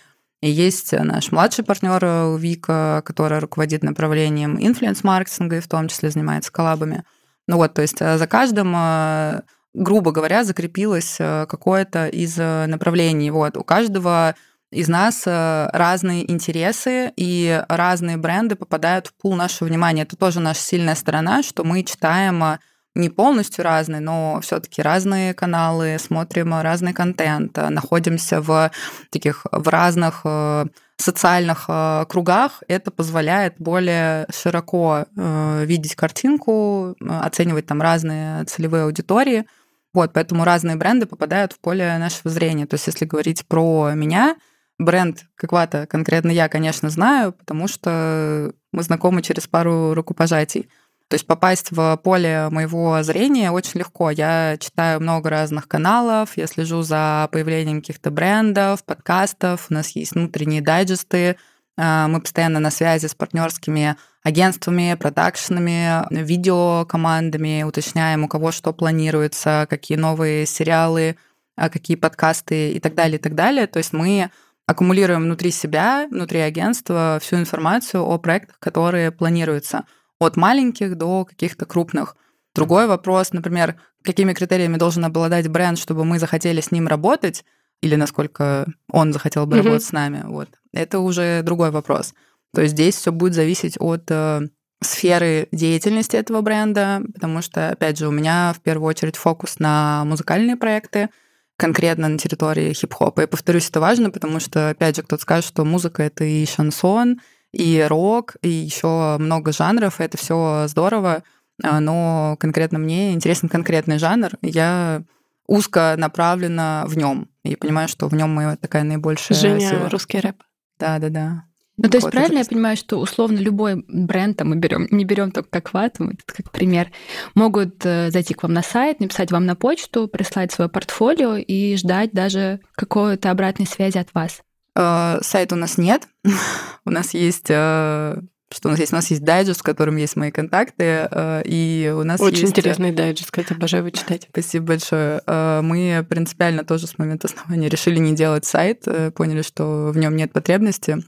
И есть наш младший партнер э, Вика, которая руководит направлением инфлюенс-маркетинга и в том числе занимается коллабами. Ну вот, то есть э, за каждым э, грубо говоря, закрепилось какое-то из направлений. Вот. У каждого из нас разные интересы и разные бренды попадают в пул нашего внимания. Это тоже наша сильная сторона, что мы читаем не полностью разные, но все-таки разные каналы, смотрим разный контент, находимся в таких в разных э, социальных э, кругах, это позволяет более широко э, видеть картинку, оценивать там разные целевые аудитории. Вот, поэтому разные бренды попадают в поле нашего зрения. То есть, если говорить про меня, бренд какого-то конкретно я, конечно, знаю, потому что мы знакомы через пару рукопожатий. То есть попасть в поле моего зрения очень легко. Я читаю много разных каналов, я слежу за появлением каких-то брендов, подкастов, у нас есть внутренние дайджесты, а, мы постоянно на связи с партнерскими агентствами, продакшенами, видеокомандами, уточняем, у кого что планируется, какие новые сериалы, а, какие подкасты и так далее, и так далее. То есть мы аккумулируем внутри себя, внутри агентства всю информацию о проектах, которые планируются от маленьких до каких-то крупных. Другой вопрос, например, какими критериями должен обладать бренд, чтобы мы захотели с ним работать, или насколько он захотел бы mm-hmm. работать с нами. Вот. Это уже другой вопрос. То есть здесь все будет зависеть от э, сферы деятельности этого бренда, потому что, опять же, у меня в первую очередь фокус на музыкальные проекты, конкретно на территории хип-хопа. И повторюсь, это важно, потому что, опять же, кто-то скажет, что музыка — это и шансон, и рок, и еще много жанров, это все здорово, а, но конкретно мне интересен конкретный жанр, я узко направлена в нем и понимаю, что в нем моя такая наибольшая Женя, сила. русский рэп. Да, да, да. Ну, то есть правильно я понимаю, что условно любой бренд, там мы берем, не берем только как вату, это как пример, могут э, зайти к вам на сайт, написать вам на почту, прислать свое портфолио и ждать даже какой-то обратной связи от вас. Э, сайта у нас нет. у нас есть э, что у нас есть? У нас есть дайджест, в котором есть мои контакты, э, и у нас Очень есть... интересный дайджест, кстати, обожаю его читать. Спасибо большое. Мы принципиально тоже с момента основания решили не делать сайт, поняли, что в нем нет потребности.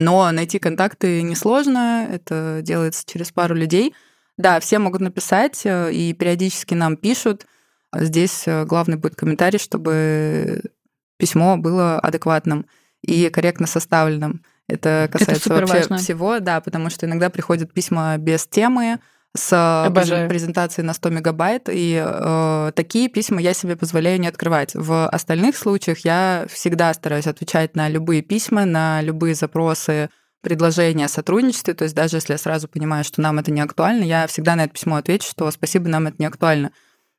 Но найти контакты несложно, это делается через пару людей. Да, все могут написать, и периодически нам пишут. Здесь главный будет комментарий, чтобы письмо было адекватным и корректно составленным. Это касается Это вообще важно. всего, да, потому что иногда приходят письма без темы, с Обожаю. презентацией на 100 мегабайт, и э, такие письма я себе позволяю не открывать. В остальных случаях я всегда стараюсь отвечать на любые письма, на любые запросы, предложения о сотрудничестве, то есть даже если я сразу понимаю, что нам это не актуально, я всегда на это письмо отвечу, что спасибо, нам это не актуально.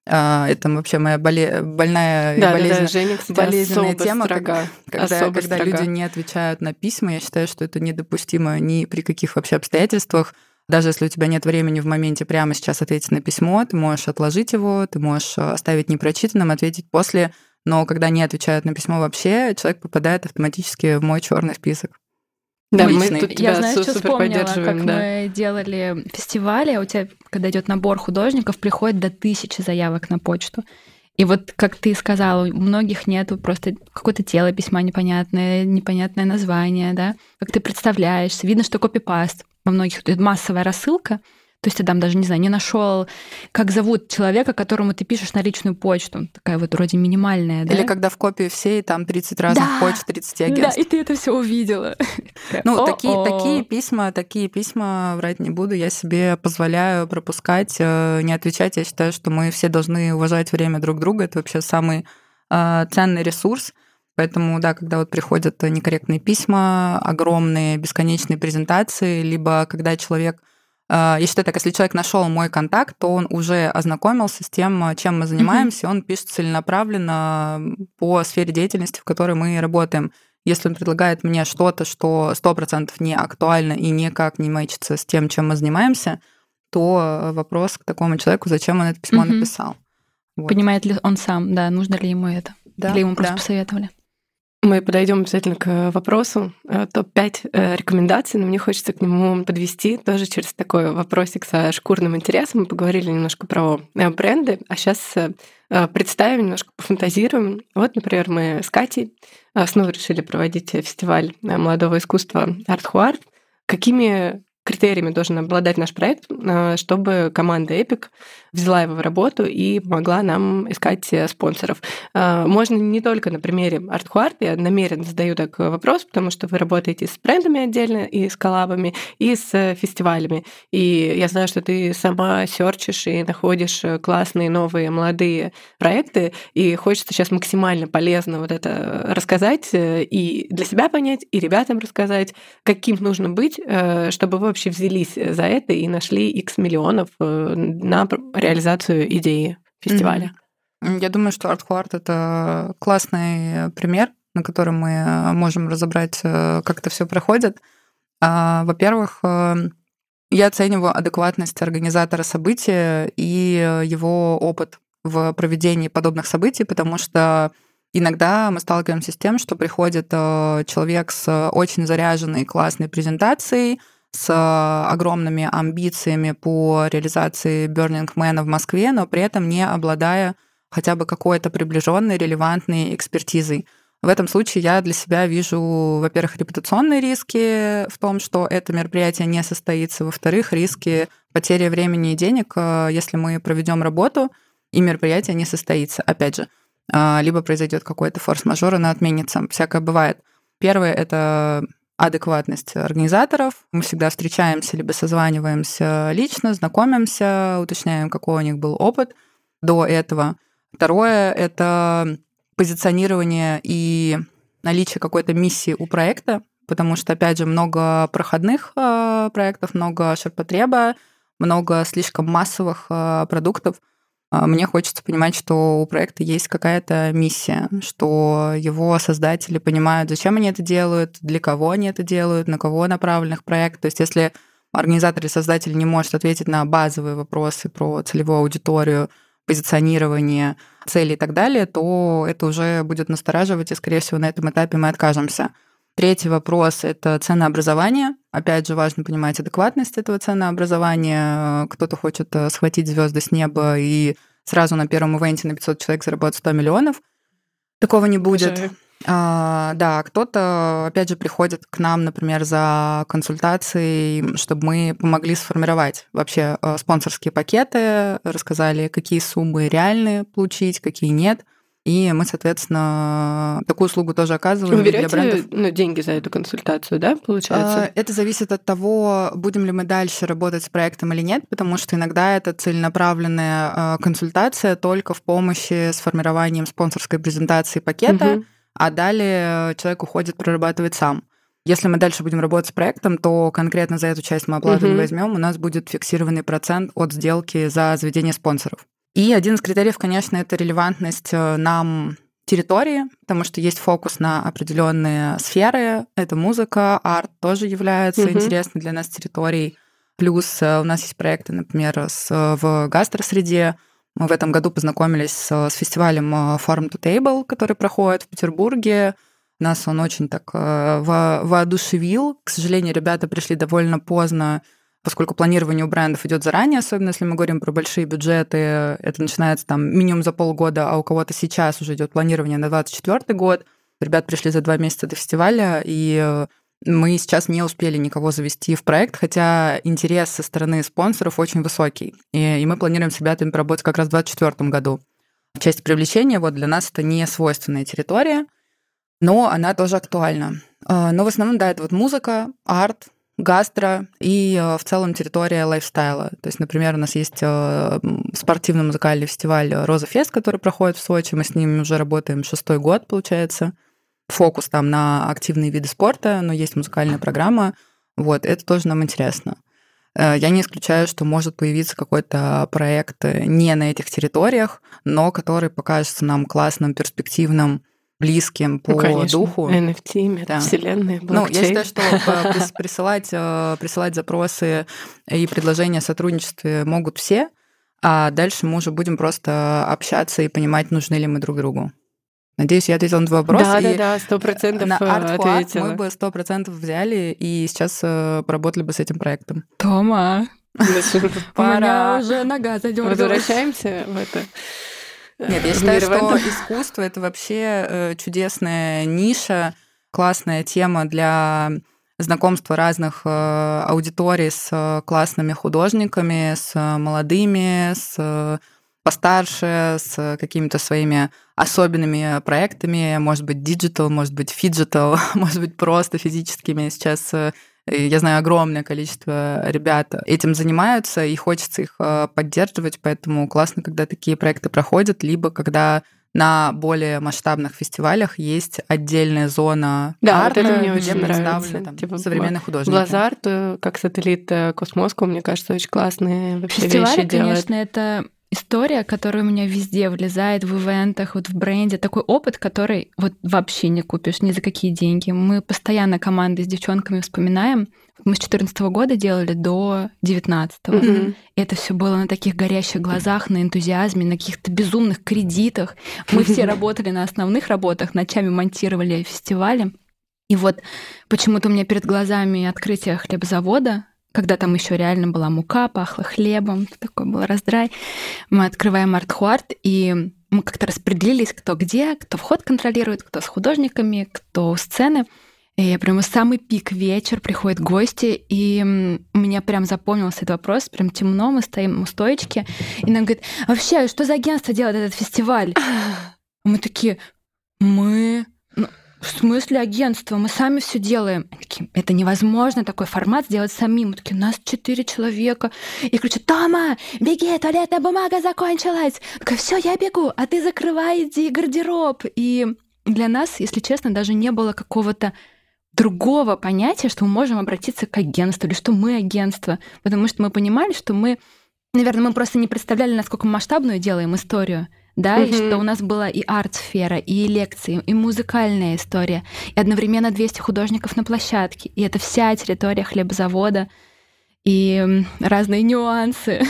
А, это вообще моя боле... больная да, и болезненная, да, да. Женя, кстати, болезненная тема, строга. когда, особо когда строга. люди не отвечают на письма. Я считаю, что это недопустимо ни при каких вообще обстоятельствах. Даже если у тебя нет времени в моменте прямо сейчас ответить на письмо, ты можешь отложить его, ты можешь э, оставить непрочитанным, ответить после, но когда не отвечают на письмо вообще, человек попадает автоматически в мой черный список. Да, мы тут тебя Я, знаешь, что супер вспомнила, как да. мы делали фестивали, а у тебя, когда идет набор художников, приходит до тысячи заявок на почту. И вот, как ты сказала, у многих нету просто какое-то тело письма непонятное, непонятное название, да, как ты представляешься. Видно, что копипаст. Во многих это массовая рассылка, то есть ты там даже, не знаю, не нашел, как зовут человека, которому ты пишешь на личную почту. Такая вот вроде минимальная, да? Или когда в копии все, и там 30 разных Да. почт, 30 Да, агентств. и ты это все увидела. Ну, такие, такие письма, такие письма, врать не буду, я себе позволяю пропускать, э, не отвечать. Я считаю, что мы все должны уважать время друг друга. Это вообще самый э, ценный ресурс. Поэтому, да, когда вот приходят некорректные письма, огромные бесконечные презентации, либо когда человек я считаю так, если человек нашел мой контакт, то он уже ознакомился с тем, э, чем мы занимаемся, он пишет целенаправленно по сфере деятельности, в которой мы работаем. Если он предлагает мне что-то, что 100% не актуально и никак не мэчится с тем, чем мы занимаемся, то вопрос к такому человеку, зачем он это письмо написал. Вот. Понимает ли он сам, да, нужно ли ему это? Да, Или ему просто да. посоветовали? Мы подойдем обязательно к вопросу э, топ-5 э, рекомендаций, но мне хочется к нему подвести тоже через такой вопросик со шкурным интересом. Мы поговорили немножко про э, бренды, а сейчас представим, немножко пофантазируем. Вот, например, мы с Катей э, снова решили проводить фестиваль э, молодого искусства Huart. Какими критериями должен обладать наш проект, э, чтобы команда Epic взяла его в работу и помогла нам искать э, спонсоров. Э, Можно не только на примере ArtHuart, я намеренно задаю так вопрос, потому что вы работаете с брендами отдельно, и с коллабами, и с э, фестивалями. И я знаю, что ты сама серчишь и находишь э, классные новые молодые проекты, и хочется сейчас максимально полезно вот это рассказать э, и для себя понять, и ребятам рассказать, каким нужно быть, э, чтобы вы вообще взялись за это и нашли X миллионов э, на реализацию идеи фестиваля. Я думаю, что ArtHuart — это классный пример, на котором мы э, можем разобрать, э, как это все проходит. А, Во-первых, э, я оцениваю адекватность организатора события и его опыт в проведении подобных событий, потому что иногда мы сталкиваемся с тем, что приходит человек с очень заряженной классной презентацией, с огромными амбициями по реализации Burning Man в Москве, но при этом не обладая хотя бы какой-то приближенной, релевантной экспертизой. В этом случае я для себя вижу, во-первых, репутационные риски в том, что это мероприятие не состоится, во-вторых, риски потери времени и денег, э, если мы проведем работу, и мероприятие не состоится. Опять же, э, либо произойдет какой-то форс-мажор, оно отменится. Всякое бывает. Первое — это адекватность организаторов. Мы всегда встречаемся, либо созваниваемся лично, знакомимся, уточняем, какой у них был опыт до этого. Второе — это позиционирование и наличие какой-то миссии у проекта, потому что, опять же, много проходных э, проектов, много ширпотреба, много слишком массовых э, продуктов. А Мне хочется понимать, что у проекта есть какая-то миссия, что его создатели понимают, зачем они это делают, для кого они это делают, на кого направлен их проект. То есть если организатор или создатель не может ответить на базовые вопросы про целевую аудиторию, позиционирование, цели и так далее, то это уже будет настораживать, и, скорее всего, на этом этапе мы откажемся. Третий вопрос — это ценообразование. Опять же, важно понимать адекватность этого ценообразования. Кто-то хочет э, схватить звезды с неба и сразу на первом ивенте на 500 человек заработать 100 миллионов. Такого не будет. А, да, кто-то, опять же, приходит к нам, например, за консультацией, чтобы мы помогли сформировать вообще э, спонсорские пакеты, рассказали, какие суммы реальные получить, какие нет. И мы, соответственно, такую услугу тоже оказываем Вы для берете брендов. ну, деньги за эту консультацию, да, получается? А, Это зависит от того, будем ли мы дальше работать с проектом или нет, потому что иногда это целенаправленная а, консультация только в помощи с формированием спонсорской презентации пакета, Мгм. а далее человек уходит прорабатывать сам. Если мы дальше будем работать с проектом, то конкретно за эту часть мы оплату не Мгм. возьмем, у нас будет фиксированный процент от сделки за заведение спонсоров. И один из критериев, конечно, это релевантность э, нам территории, потому что есть фокус на определенные сферы. Это музыка, арт тоже является Мгм. интересной для нас территорией. Плюс у нас есть проекты, например, с, в гастросреде. Мы в этом году познакомились с, с фестивалем Farm to Table, который проходит в Петербурге. Нас он очень так во, воодушевил. К сожалению, ребята пришли довольно поздно поскольку планирование у брендов идет заранее, особенно если мы говорим про большие бюджеты, это начинается там минимум за полгода, а у кого-то сейчас уже идет планирование на 2024 год. Ребят пришли за два месяца до фестиваля, и э, мы сейчас не успели никого завести в проект, хотя интерес со стороны спонсоров очень высокий. И, и мы планируем с ребятами поработать как раз в 2024 году. В части привлечения вот для нас это не свойственная территория, но она тоже актуальна. А, но в основном, да, это вот музыка, арт, гастро и э, в целом территория лайфстайла. То есть, например, у нас есть э, спортивно-музыкальный фестиваль «Роза Фест», который проходит в Сочи. Мы с ними уже работаем шестой год, получается. Фокус там на активные виды спорта, но есть музыкальная программа. Вот, это тоже нам интересно. Э, я не исключаю, что может появиться какой-то проект не на этих территориях, но который покажется нам классным, перспективным, близким по ну, конечно. духу. NFT, метавселенные, да. Ну, я считаю, что э, присылать, э, присылать запросы и предложения о сотрудничестве могут все, а дальше мы уже будем просто общаться и понимать, нужны ли мы друг другу. Надеюсь, я ответила на твой вопрос. Да, да, да, сто процентов На Art мы бы сто процентов взяли и сейчас э, поработали бы с этим проектом. Тома, у меня уже нога задергалась. Возвращаемся в это. Нет, я считаю, что искусство это вообще э, чудесная ниша, классная тема для знакомства разных э, аудиторий с э, классными художниками, с молодыми, с постарше, с какими-то своими особенными проектами, может быть, digital, может быть, phygital, может быть, просто физическими. Сейчас я знаю огромное количество ребят этим занимаются, и хочется их э, поддерживать, поэтому классно, когда такие проекты проходят, либо когда на более масштабных фестивалях есть отдельная зона да, арта, вот это мне где очень представлены там, типа, современные художники. Блазарт, э, как сателлит э, Космоску, мне кажется, очень классные вообще Фестивали, вещи делает. конечно, это история, которая у меня везде влезает в ивентах, вот в бренде, такой опыт, который вот вообще не купишь ни за какие деньги. Мы постоянно командой с девчонками вспоминаем. Мы с 14 года делали до 19 -го. Mm-hmm. Это все было на таких горящих глазах, на энтузиазме, на каких-то безумных кредитах. Мы все работали на основных работах, ночами монтировали фестивали. И вот почему-то у меня перед глазами открытие хлебзавода когда там еще реально была мука, пахло хлебом, такой был раздрай. Мы открываем артхуарт, и мы как-то распределились, кто где, кто вход контролирует, кто с художниками, кто у сцены. И прямо самый пик вечер, приходят гости, и меня прям запомнился этот вопрос, прям темно, мы стоим у стоечки, и нам говорит, вообще, что за агентство делает этот фестиваль? Мы такие, мы в смысле агентство? Мы сами все делаем. Они такие, это невозможно такой формат сделать самим. Мы такие, у нас четыре человека. И кричат, Тома, беги, туалетная бумага закончилась. Такая, все, я бегу, а ты закрывай, иди гардероб. И для нас, если честно, даже не было какого-то другого понятия, что мы можем обратиться к агентству или что мы агентство. Потому что мы понимали, что мы, наверное, мы просто не представляли, насколько масштабную делаем историю да, mm-hmm. и что у нас была и арт-сфера, и лекции, и музыкальная история, и одновременно 200 художников на площадке, и это вся территория хлебозавода, и разные нюансы.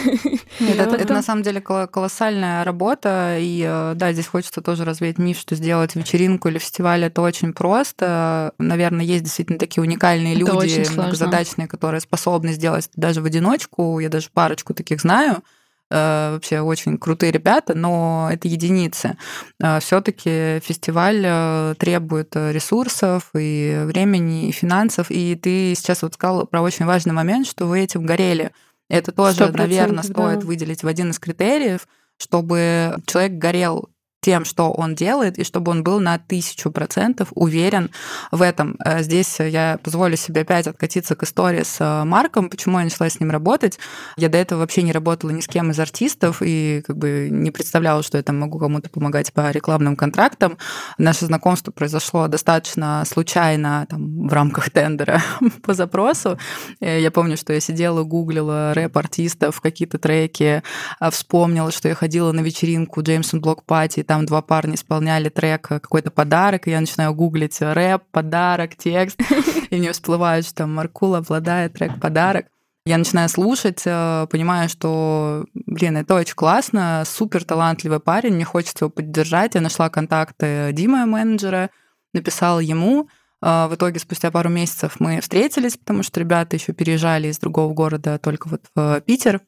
Нет, это, это на самом деле колоссальная работа, и э, да, здесь хочется тоже развеять миф, что сделать вечеринку или фестиваль это очень просто. Наверное, есть действительно такие уникальные это люди, многозадачные, которые способны сделать даже в одиночку. Я даже парочку таких знаю. Э, вообще очень крутые ребята, но это единицы. Э, Все-таки фестиваль э, требует ресурсов и времени, и финансов. И ты сейчас вот сказал про очень важный момент, что вы этим горели. Это тоже, наверное, стоит да. выделить в один из критериев, чтобы человек горел тем, что он делает, и чтобы он был на тысячу процентов уверен в этом. Э, здесь я позволю себе опять откатиться к истории с э, Марком, почему я начала с ним работать. Я до этого вообще не работала ни с кем из артистов и как бы не представляла, что я там могу кому-то помогать по рекламным контрактам. Наше знакомство произошло достаточно случайно там, в рамках тендера по запросу. Э, я помню, что я сидела, гуглила рэп-артистов, какие-то треки, а вспомнила, что я ходила на вечеринку Джеймсон Блок Пати, там два парня исполняли трек какой-то подарок, и я начинаю гуглить рэп, подарок, текст, и мне всплывает, что там Маркула обладает трек подарок. Я начинаю слушать, э, понимаю, что, блин, это очень классно, супер талантливый парень, мне хочется его поддержать. Я нашла контакты Димы, менеджера, написала ему. Э, в итоге спустя пару месяцев мы встретились, потому что ребята еще переезжали из другого города только вот в Питер.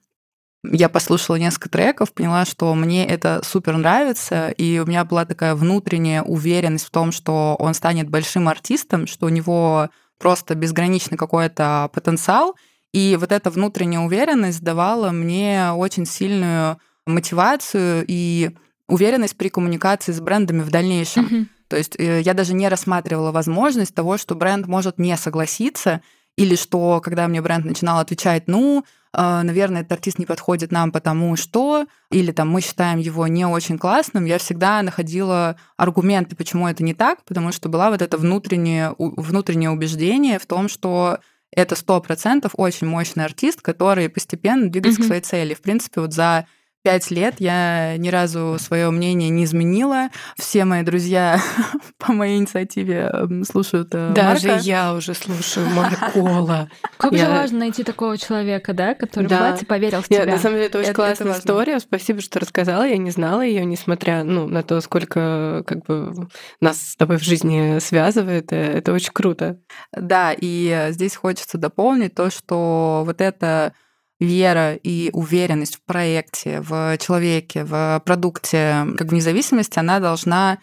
Я послушала несколько треков, поняла, что мне это супер нравится, и у меня была такая внутренняя уверенность в том, что он станет большим артистом, что у него просто безграничный какой-то потенциал, и вот эта внутренняя уверенность давала мне очень сильную мотивацию и уверенность при коммуникации с брендами в дальнейшем. Mm-hmm. То есть э, я даже не рассматривала возможность того, что бренд может не согласиться, или что, когда мне бренд начинал отвечать, ну, наверное, этот артист не подходит нам потому что, или там мы считаем его не очень классным, я всегда находила аргументы, почему это не так, потому что была вот это внутреннее, внутреннее убеждение в том, что это сто процентов очень мощный артист, который постепенно двигается mm-hmm. к своей цели. В принципе, вот за пять лет я ни разу свое мнение не изменила. Все мои друзья по моей инициативе слушают э, Даже Марка. я уже слушаю Маркола. Как же важно найти такого человека, да, который да. в поверил в тебя. на самом деле, это очень классная история. Спасибо, что рассказала. Я не знала ее, несмотря ну, на то, сколько как бы нас с тобой в жизни связывает. Э, это очень круто. Да, и здесь хочется дополнить то, что вот это вера и уверенность в проекте, в человеке, в продукте, как в независимости, она должна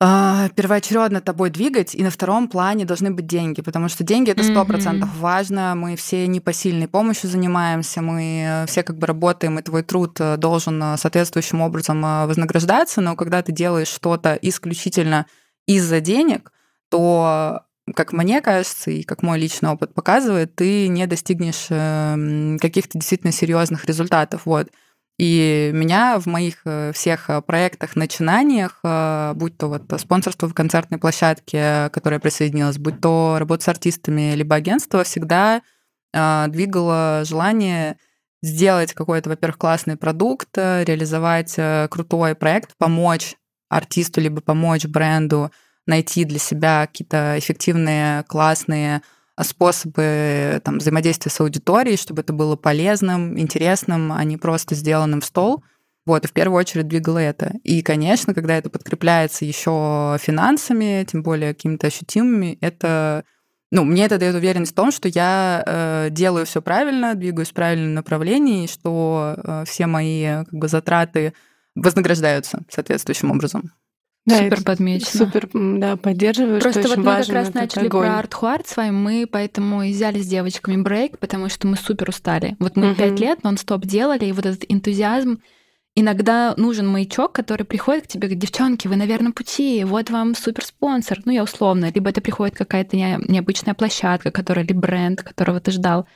э, первоочередно тобой двигать, и на втором плане должны быть деньги, потому что деньги это сто процентов mm-hmm. важно. Мы все непосильной помощью занимаемся, мы все как бы работаем, и твой труд э, должен э, соответствующим образом э, вознаграждаться, но когда ты делаешь что-то исключительно из-за денег, то как мне кажется, и как мой личный опыт показывает, ты не достигнешь эм, каких-то действительно серьезных результатов. Вот. И меня в моих э, всех э, проектах, начинаниях, э, будь то вот спонсорство в концертной площадке, которая присоединилась, будь то работа с артистами, либо агентство, всегда двигало желание сделать какой-то, во-первых, классный продукт, реализовать крутой проект, помочь артисту, либо помочь бренду найти для себя какие-то эффективные, классные способы там, взаимодействия с аудиторией, чтобы это было полезным, интересным, а не просто сделанным в стол. Вот, и в первую очередь двигало это. И, конечно, когда это подкрепляется еще финансами, тем более какими-то ощутимыми, это ну, мне это дает уверенность в том, что я э, делаю все правильно, двигаюсь в правильном направлении, что э, все мои как бы, затраты вознаграждаются соответствующим образом. Да, супер подмечено. Супер, да, поддерживаю. Просто что вот очень мы важно как раз начали огонь. про арт-хуарт с вами, мы поэтому и взяли с девочками брейк, потому что мы супер устали. Вот мы пять угу. лет нон-стоп делали, и вот этот энтузиазм, Иногда нужен маячок, который приходит к тебе, говорит, девчонки, вы на верном пути, вот вам супер спонсор, ну я условно, либо это приходит какая-то необычная площадка, которая, или бренд, которого ты ждал.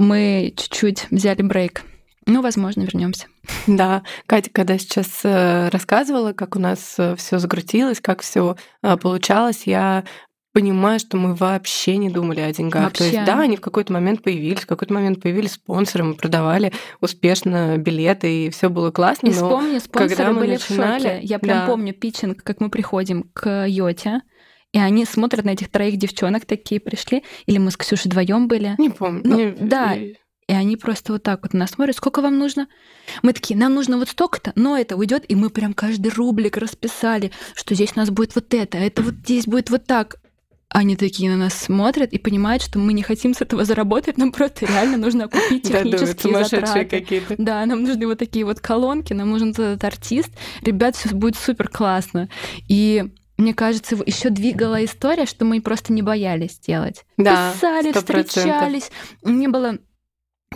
Мы чуть-чуть взяли брейк. Ну, возможно, вернемся. Да, Катя, когда сейчас э, рассказывала, как у нас э, все закрутилось, как все э, получалось, я понимаю, что мы вообще не думали о деньгах. Вообще. То есть, да, они в какой-то момент появились, в какой-то момент появились спонсоры, мы продавали успешно билеты, и все было классно. И вспомни, спонсоры когда мы были начинали, в шоке. Я прям да. помню питчинг, как мы приходим к Йоте, и они смотрят на этих троих девчонок, такие пришли, или мы с Ксюшей вдвоем были. Не помню. Ну, не... Да, и они просто вот так вот на нас смотрят, сколько вам нужно? Мы такие, нам нужно вот столько-то, но это уйдет, и мы прям каждый рублик расписали, что здесь у нас будет вот это, а это вот здесь будет вот так. Они такие на нас смотрят и понимают, что мы не хотим с этого заработать, нам просто реально нужно купить технические затраты. Да, нам нужны вот такие вот колонки, нам нужен этот артист. Ребят, все будет супер классно. И мне кажется, еще двигала история, что мы просто не боялись делать. Да, Писали, 100%. встречались. Не было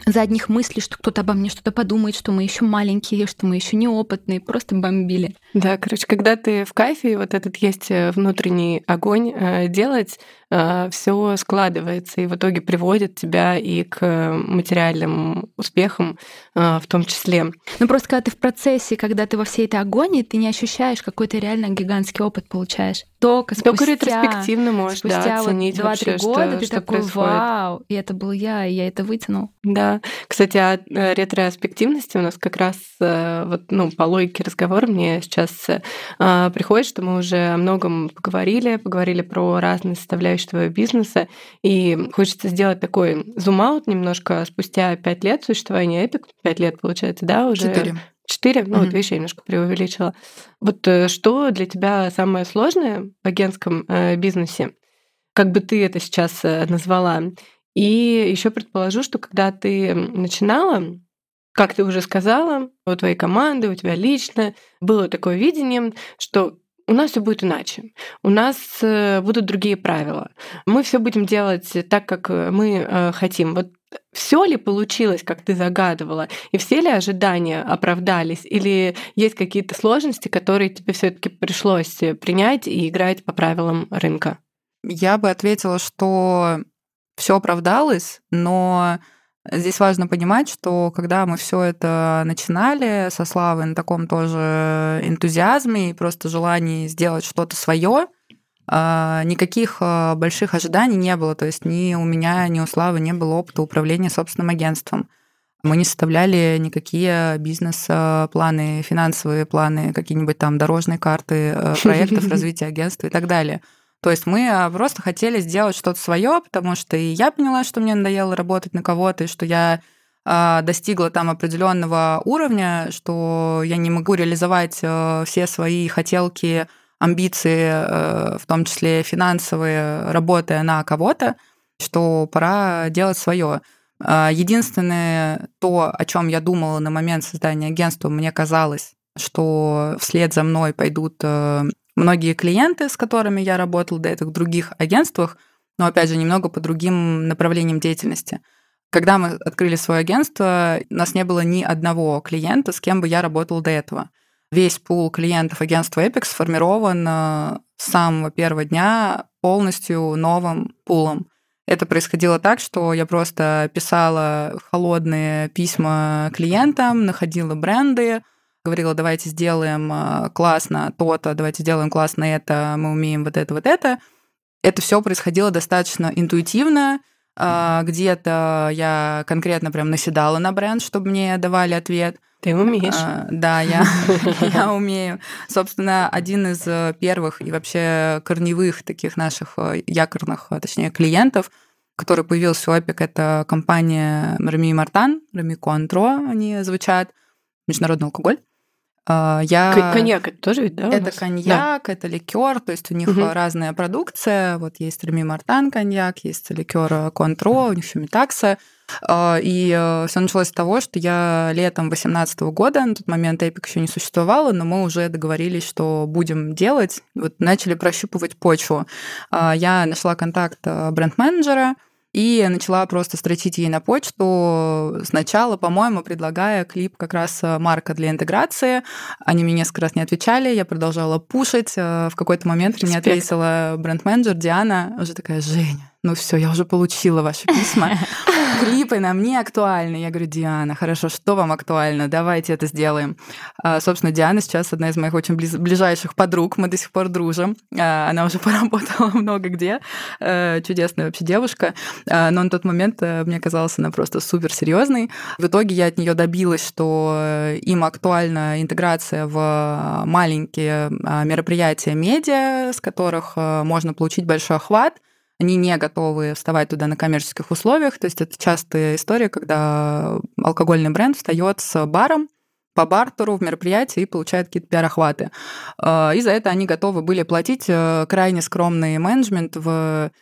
задних мыслей, что кто-то обо мне что-то подумает, что мы еще маленькие, что мы еще неопытные, просто бомбили. Да, короче, когда ты в кайфе, вот этот есть э, внутренний огонь э, делать, все складывается и в итоге приводит тебя и к материальным успехам в том числе. Ну просто когда ты в процессе, когда ты во всей этой агонии, ты не ощущаешь какой-то реально гигантский опыт получаешь. Только спустя... Только ретроспективно можешь спустя да, оценить вот 2-3 года что, ты что такой, происходит. вау, и это был я, и я это вытянул. Да. Кстати, о ретроспективности у нас как раз вот, ну, по логике разговора мне сейчас приходит, что мы уже о многом поговорили, поговорили про разные составляющие составляющего бизнеса. И хочется сделать такой зум-аут немножко спустя пять лет существования Epic. Пять лет, получается, да, уже? Четыре. Четыре? Ну, mm-hmm. вот видишь, я немножко преувеличила. Вот э, что для тебя самое сложное в агентском э, бизнесе? Как бы ты это сейчас э, назвала? И еще предположу, что когда ты начинала, как ты уже сказала, у твоей команды, у тебя лично было такое видение, что у нас все будет иначе. У нас э, будут другие правила. Мы все будем делать так, как э, мы э, хотим. Вот все ли получилось, как ты загадывала, и все ли ожидания оправдались, или есть какие-то сложности, которые тебе все-таки пришлось принять и играть по правилам рынка? Я бы ответила, что все оправдалось, но Здесь важно понимать, что когда мы все это начинали со Славой на таком тоже энтузиазме и просто желании сделать что-то свое, а, никаких а, больших ожиданий не было. То есть ни у меня, ни у Славы не было опыта управления собственным агентством. Мы не составляли никакие бизнес-планы, финансовые планы, какие-нибудь там дорожные карты проектов развития агентства и так далее. То есть мы а, просто хотели сделать что-то свое, потому что и я поняла, что мне надоело работать на кого-то, и что я а, достигла там определенного уровня, что я не могу реализовать э, все свои хотелки, амбиции, э, в том числе финансовые, работая на кого-то, что пора делать свое. А, единственное то, о чем я думала на момент создания агентства, мне казалось, что вслед за мной пойдут э, многие клиенты, с которыми я работала до этого в других агентствах, но, опять же, немного по другим направлениям деятельности. Когда мы открыли свое агентство, у нас не было ни одного клиента, с кем бы я работала до этого. Весь пул клиентов агентства Epic сформирован э, с самого первого дня полностью новым пулом. Это происходило так, что я просто писала холодные письма клиентам, находила бренды, говорила, давайте сделаем а, классно то-то, давайте сделаем классно это, мы умеем вот это, вот это. Это все происходило достаточно интуитивно. А, где-то я конкретно прям наседала на бренд, чтобы мне давали ответ. Ты умеешь. А, да, я, я умею. Собственно, один из э, первых и вообще корневых таких наших э, якорных, точнее, клиентов, который появился у Epic, это компания Рами Мартан, Рами Контро, они звучат, международный алкоголь. А, я... Коньяк это тоже ведь, да? Это коньяк, да. это ликер, то есть у них угу. разная продукция. Вот есть Реми Мартан коньяк, есть ликер Контро, у них еще Метакса. А, и э, все началось с того, что я летом 2018 года, на тот момент Эпик еще не существовало, но мы уже договорились, что будем делать. Вот начали прощупывать почву. А, я нашла контакт э, бренд-менеджера, и начала просто строчить ей на почту. Сначала, по-моему, предлагая клип как раз э, марка для интеграции. Они мне несколько раз не отвечали, я продолжала пушить. Э, в какой-то момент Респект. мне ответила бренд-менеджер Диана, уже такая, Женя, ну все, я уже получила ваши письма. Клипы нам не актуальны. Я говорю, Диана, хорошо, что вам актуально? Давайте это сделаем. А, собственно, Диана сейчас одна из моих очень ближайших подруг. Мы до сих пор дружим. А, она уже поработала много где. А, чудесная вообще девушка. А, но на тот момент а, мне казалось, она просто супер серьезной. В итоге я от нее добилась, что им актуальна интеграция в маленькие мероприятия медиа, с которых можно получить большой охват они не готовы вставать туда на коммерческих условиях. То есть это частая история, когда алкогольный бренд встает с баром, по бартеру в мероприятии и получает какие-то пиар-охваты. А, и за это они готовы были платить э, крайне скромный менеджмент в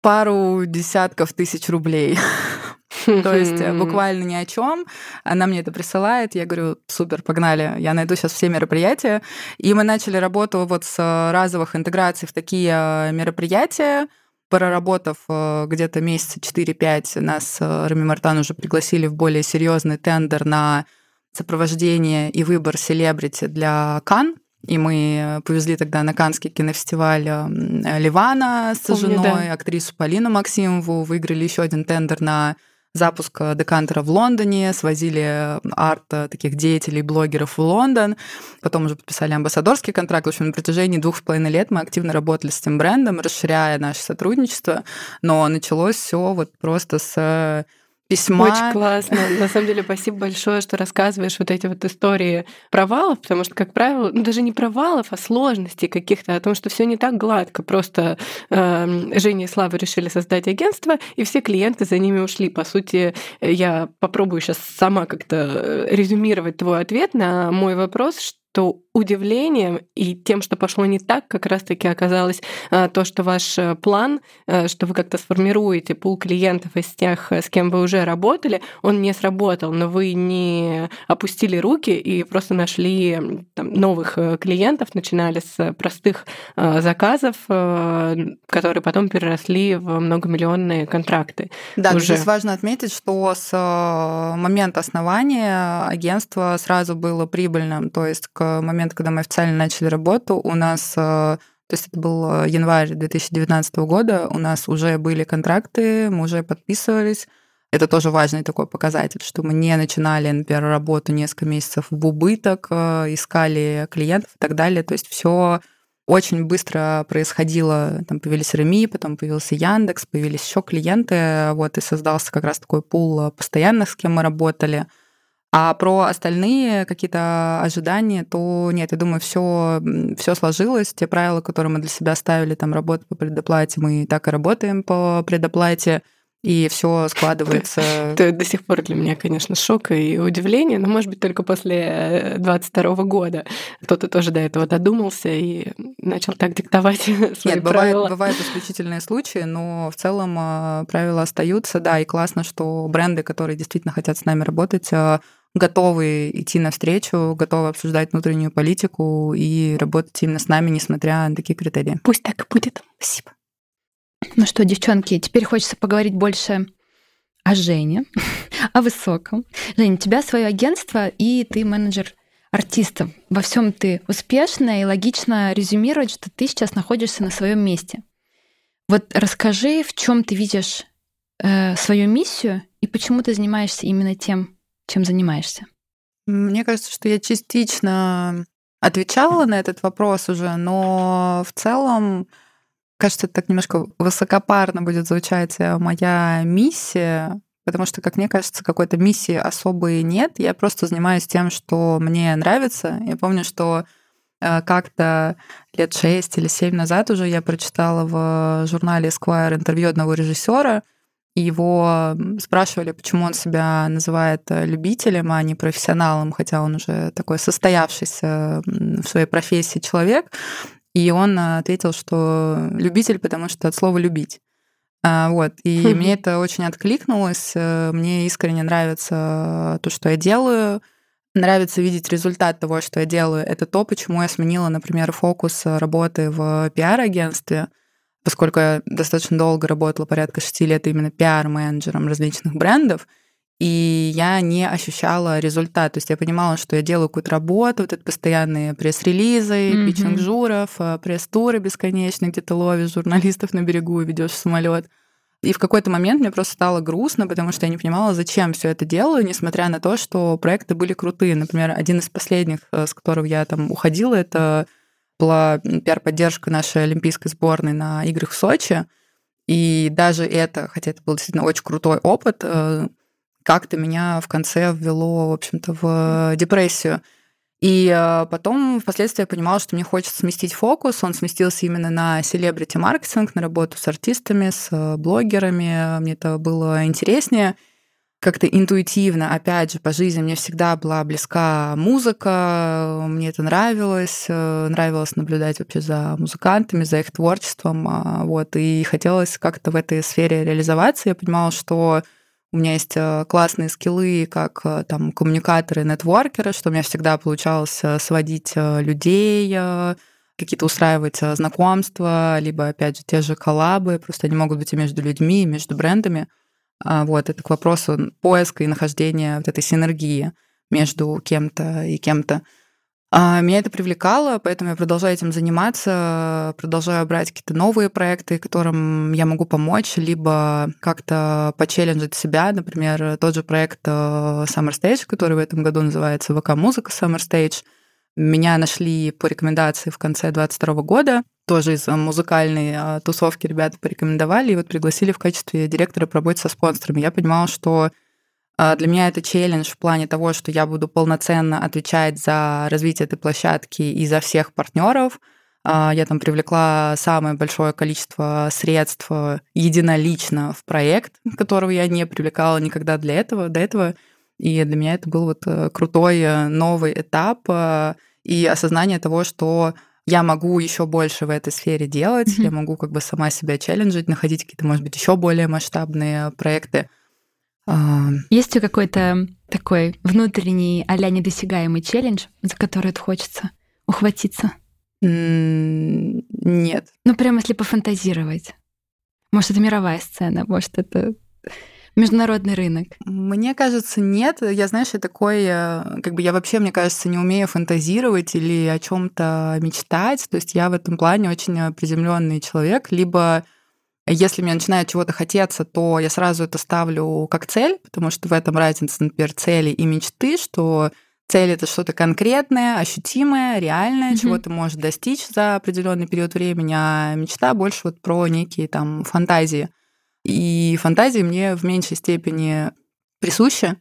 пару десятков тысяч рублей. То есть э, буквально ни о чем. Она мне это присылает, я говорю, супер, погнали, я найду сейчас все мероприятия. И мы начали работу вот с разовых интеграций в такие э, мероприятия, Проработав э, где-то месяца 4-5, нас э, Рами Мартан уже пригласили в более серьезный тендер на сопровождение и выбор селебрити для Кан. И мы повезли тогда на Канский кинофестиваль Ливана с Помню, женой, да. актрису Полину Максимову, выиграли еще один тендер на запуск э, декантера в Лондоне, свозили э, арт э, таких деятелей, блогеров в Лондон, потом уже подписали амбассадорский контракт. В общем, на протяжении двух с половиной лет мы активно работали с этим брендом, расширяя наше сотрудничество, но началось все вот просто с письма. Очень классно. На самом деле, спасибо большое, что рассказываешь вот эти вот истории провалов, потому что, как правило, ну даже не провалов, а сложностей каких-то, о том, что все не так гладко. Просто э, Женя и Слава решили создать агентство, и все клиенты за ними ушли. По сути, я попробую сейчас сама как-то э, резюмировать твой ответ на мой вопрос, то удивлением и тем, что пошло не так, как раз-таки оказалось а, то, что ваш э, план, э, что вы как-то сформируете пул клиентов из тех, э, с кем вы уже работали, он не сработал, но вы не опустили руки и просто нашли там, новых клиентов, начинали с простых заказов, которые потом переросли в многомиллионные контракты. Да, уже. здесь важно отметить, что с момента основания агентство сразу было прибыльным, то есть к момент, когда мы официально начали работу, у нас э, то есть это был э, январь 2019 года, у нас уже были контракты, мы уже подписывались. Это тоже важный такой показатель, что мы не начинали, например, работу несколько месяцев в убыток, э, искали клиентов и так далее. То есть все очень быстро происходило. Там появились Реми, потом появился Яндекс, появились еще клиенты, вот, и создался как раз такой пул постоянных, с кем мы работали – а про остальные какие-то ожидания, то нет, я думаю, все, все сложилось. Те правила, которые мы для себя ставили, там, работа по предоплате, мы так и работаем по предоплате и все складывается. Это до сих пор для меня, конечно, шок и удивление, но, может быть, только после 22 года кто-то тоже до этого додумался и начал так диктовать свои Нет, правила. Бывают, бывают исключительные случаи, но в целом а, правила остаются, да, и классно, что бренды, которые действительно хотят с нами работать, а, готовы идти навстречу, готовы обсуждать внутреннюю политику и работать именно с нами, несмотря на такие критерии. Пусть так и будет. Спасибо. Ну что, девчонки, теперь хочется поговорить больше о Жене, о высоком. Женя, у тебя свое агентство, и ты менеджер артистов. Во всем ты успешна и логично резюмировать, что ты сейчас находишься на своем месте. Вот расскажи, в чем ты видишь э, свою миссию и почему ты занимаешься именно тем, чем занимаешься? Мне кажется, что я частично отвечала на этот вопрос уже, но в целом, кажется, так немножко высокопарно будет звучать э, моя миссия, потому что, как мне кажется, какой-то миссии особой нет. Я просто занимаюсь тем, что мне нравится. Я помню, что э, как-то лет шесть или семь назад уже я прочитала в журнале Esquire интервью одного режиссера, и его спрашивали, почему он себя называет э, любителем, а не профессионалом, хотя он уже такой состоявшийся в своей профессии человек. И он э, ответил, что любитель, потому что от слова любить. А, вот. И мне это очень откликнулось. Э, мне искренне нравится то, что я делаю. Нравится видеть результат того, что я делаю. Это то, почему я сменила, например, фокус работы в пиар-агентстве поскольку я достаточно долго работала, порядка шести лет именно пиар-менеджером различных брендов, и я не ощущала результат. То есть я понимала, что я делаю какую-то работу, вот это постоянные пресс-релизы, mm-hmm. питчинг журов, э, пресс-туры бесконечные, где ты ловишь журналистов на берегу и ведешь самолет. И в какой-то момент мне просто стало грустно, потому что я не понимала, зачем все это делаю, несмотря на то, что проекты были крутые. Например, один из последних, э, с которого я там уходила, это была пиар-поддержка нашей олимпийской сборной на играх в Сочи. И даже это, хотя это был действительно очень крутой опыт, э, как-то меня в конце ввело, в общем-то, в депрессию. И э, потом впоследствии я понимала, что мне хочется сместить фокус. Он сместился именно на селебрити-маркетинг, на работу с артистами, с э, блогерами. Мне это было интереснее как-то интуитивно, опять же, по жизни мне всегда была близка музыка, мне это нравилось, э, нравилось наблюдать вообще за музыкантами, за их творчеством, а, вот, и хотелось как-то в этой сфере реализоваться. Я понимала, что у меня есть э, классные скиллы, как э, там коммуникаторы, нетворкеры, что у меня всегда получалось сводить людей, какие-то устраивать знакомства, либо, опять же, те же коллабы, просто они могут быть и между людьми, и между брендами. А, вот, это к вопросу поиска и нахождения вот этой синергии между кем-то и кем-то. А, меня это привлекало, поэтому я продолжаю этим заниматься, продолжаю брать какие-то новые проекты, которым я могу помочь, либо как-то почелленджить себя. Например, тот же проект э, Summer Stage, который в этом году называется ВК-музыка Summer Stage. Меня нашли по рекомендации в конце 22 года. Тоже из музыкальной а, тусовки ребята порекомендовали и вот пригласили в качестве директора по работе со спонсорами. Я понимала, что а, для меня это челлендж в плане того, что я буду полноценно отвечать за развитие этой площадки и за всех партнеров. А, я там привлекла самое большое количество средств единолично в проект, которого я не привлекала никогда для этого, до этого. И для меня это был вот э, крутой э, новый этап э, и осознание того, что я могу еще больше в этой сфере делать, mm-hmm. я могу как бы сама себя челленджить, находить какие-то, может быть, еще более масштабные проекты. Есть у какой-то такой внутренний а недосягаемый челлендж, за который хочется ухватиться? Нет. Ну, прямо если пофантазировать. Может, это мировая сцена, может, это международный рынок? Мне кажется, нет. Я, знаешь, я такой, э, как бы я вообще, мне кажется, не умею фантазировать или о чем-то мечтать. То есть я в этом плане очень приземленный человек. Либо если мне начинает чего-то хотеться, то я сразу это ставлю как цель, потому что в этом разница, например, цели и мечты, что цель это что-то конкретное, ощутимое, реальное, mm-hmm. чего ты можешь достичь за определенный период времени, а мечта больше вот про некие там фантазии. И фантазии мне в меньшей степени присущи,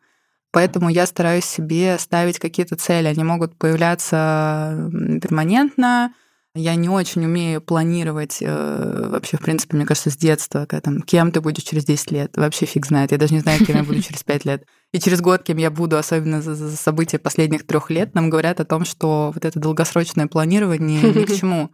поэтому я стараюсь себе ставить какие-то цели. Они могут появляться перманентно, я не очень умею планировать э, вообще, в принципе, мне кажется, с детства, когда, там, кем ты будешь через 10 лет. Вообще фиг знает. Я даже не знаю, кем я буду через 5 лет. И через год, кем я буду, особенно за, за события последних трех лет, нам говорят о том, что вот это долгосрочное планирование ни к чему.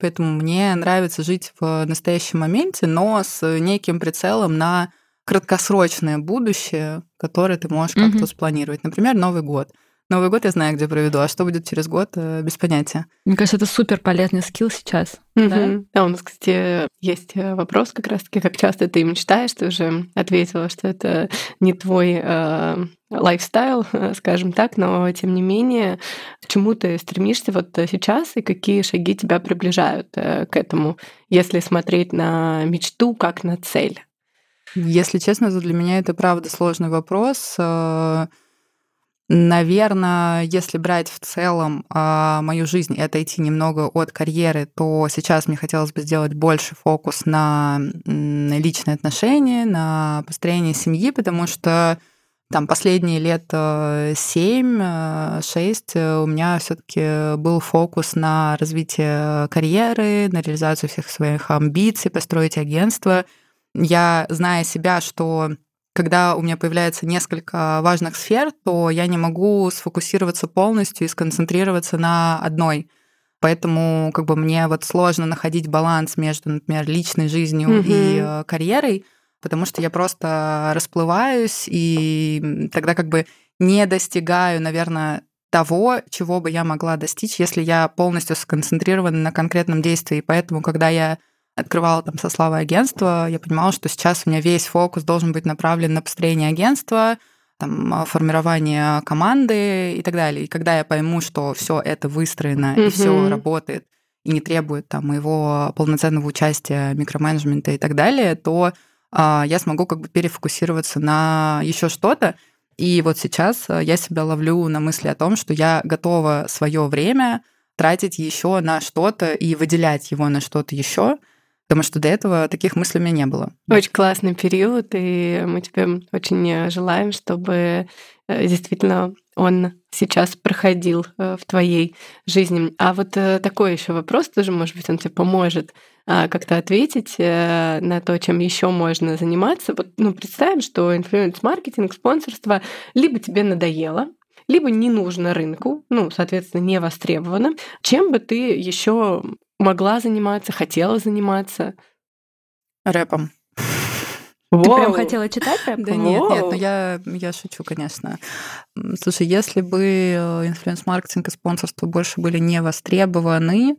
Поэтому мне нравится жить в настоящем моменте, но с неким прицелом на краткосрочное будущее, которое ты можешь как-то спланировать. Например, Новый год. Новый год я знаю, где проведу, а что будет через год, э, без понятия. Мне кажется, это супер полезный скилл сейчас. Угу. Да? да, у нас, кстати, есть э, вопрос как раз-таки, как часто ты мечтаешь, ты уже ответила, что это не твой э, лайфстайл, скажем так, но тем не менее, к чему ты стремишься вот сейчас и какие шаги тебя приближают э, к этому, если смотреть на мечту как на цель? Если честно, то для меня это правда сложный вопрос. Наверное, если брать в целом э, мою жизнь и отойти немного от карьеры, то сейчас мне хотелось бы сделать больше фокус на, на личные отношения, на построение семьи, потому что там последние лет 7-6 у меня все-таки был фокус на развитие карьеры, на реализацию всех своих амбиций, построить агентство. Я, зная себя, что когда у меня появляется несколько важных сфер, то я не могу сфокусироваться полностью и сконцентрироваться на одной. Поэтому как бы мне вот сложно находить баланс между, например, личной жизнью mm-hmm. и э, карьерой, потому что я просто расплываюсь и тогда как бы не достигаю, наверное, того, чего бы я могла достичь, если я полностью сконцентрирована на конкретном действии. Поэтому, когда я открывала там со славой агентства, я понимала, что сейчас у меня весь фокус должен быть направлен на построение агентства, там, формирование команды и так далее. И когда я пойму, что все это выстроено mm-hmm. и все работает и не требует там моего полноценного участия, микроменеджмента и так далее, то а, я смогу как бы перефокусироваться на еще что-то. И вот сейчас а, я себя ловлю на мысли о том, что я готова свое время тратить еще на что-то и выделять его на что-то еще, потому что до этого таких мыслей у меня не было. Очень классный период, и мы тебе очень желаем, чтобы э, действительно он сейчас проходил э, в твоей жизни. А вот э, такой еще вопрос тоже, может быть, он тебе поможет а, как-то ответить на то, чем еще можно заниматься. Вот, ну, представим, что influence-маркетинг, спонсорство либо тебе надоело, либо не нужно рынку, ну, соответственно, не востребовано. Чем бы ты еще могла заниматься, хотела заниматься? Рэпом. Ты прям хотела читать рэп? Да нет, нет, ну я, я шучу, конечно. Слушай, если бы э, influence-маркетинг и спонсорство больше были не востребованы,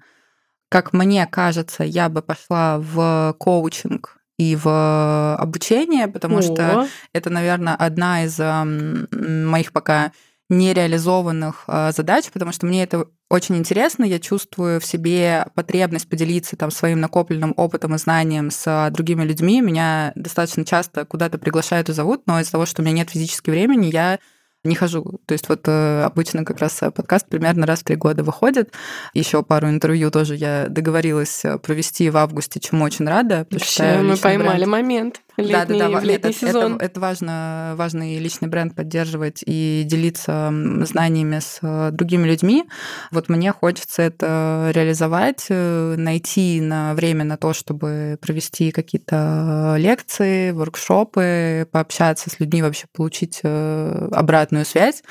как мне кажется, я бы пошла в коучинг и в обучение, потому О. что это, наверное, одна из моих пока нереализованных а, задач, потому что мне это очень интересно, я чувствую в себе потребность поделиться там своим накопленным опытом и знанием с другими людьми. Меня достаточно часто куда-то приглашают и зовут, но из-за того, что у меня нет физически времени, я не хожу. То есть вот э, обычно как раз подкаст примерно раз в три года выходит. Еще пару интервью тоже я договорилась э, провести в августе, чему очень рада. Вообще, мы поймали бренд. момент. Летний, да, да, да, летний это, сезон. Это, это важно, важно и личный бренд поддерживать и делиться знаниями с э, другими людьми. Вот мне хочется это реализовать, найти на время на то, чтобы провести какие-то лекции, воркшопы, пообщаться с людьми, вообще получить обратную связь.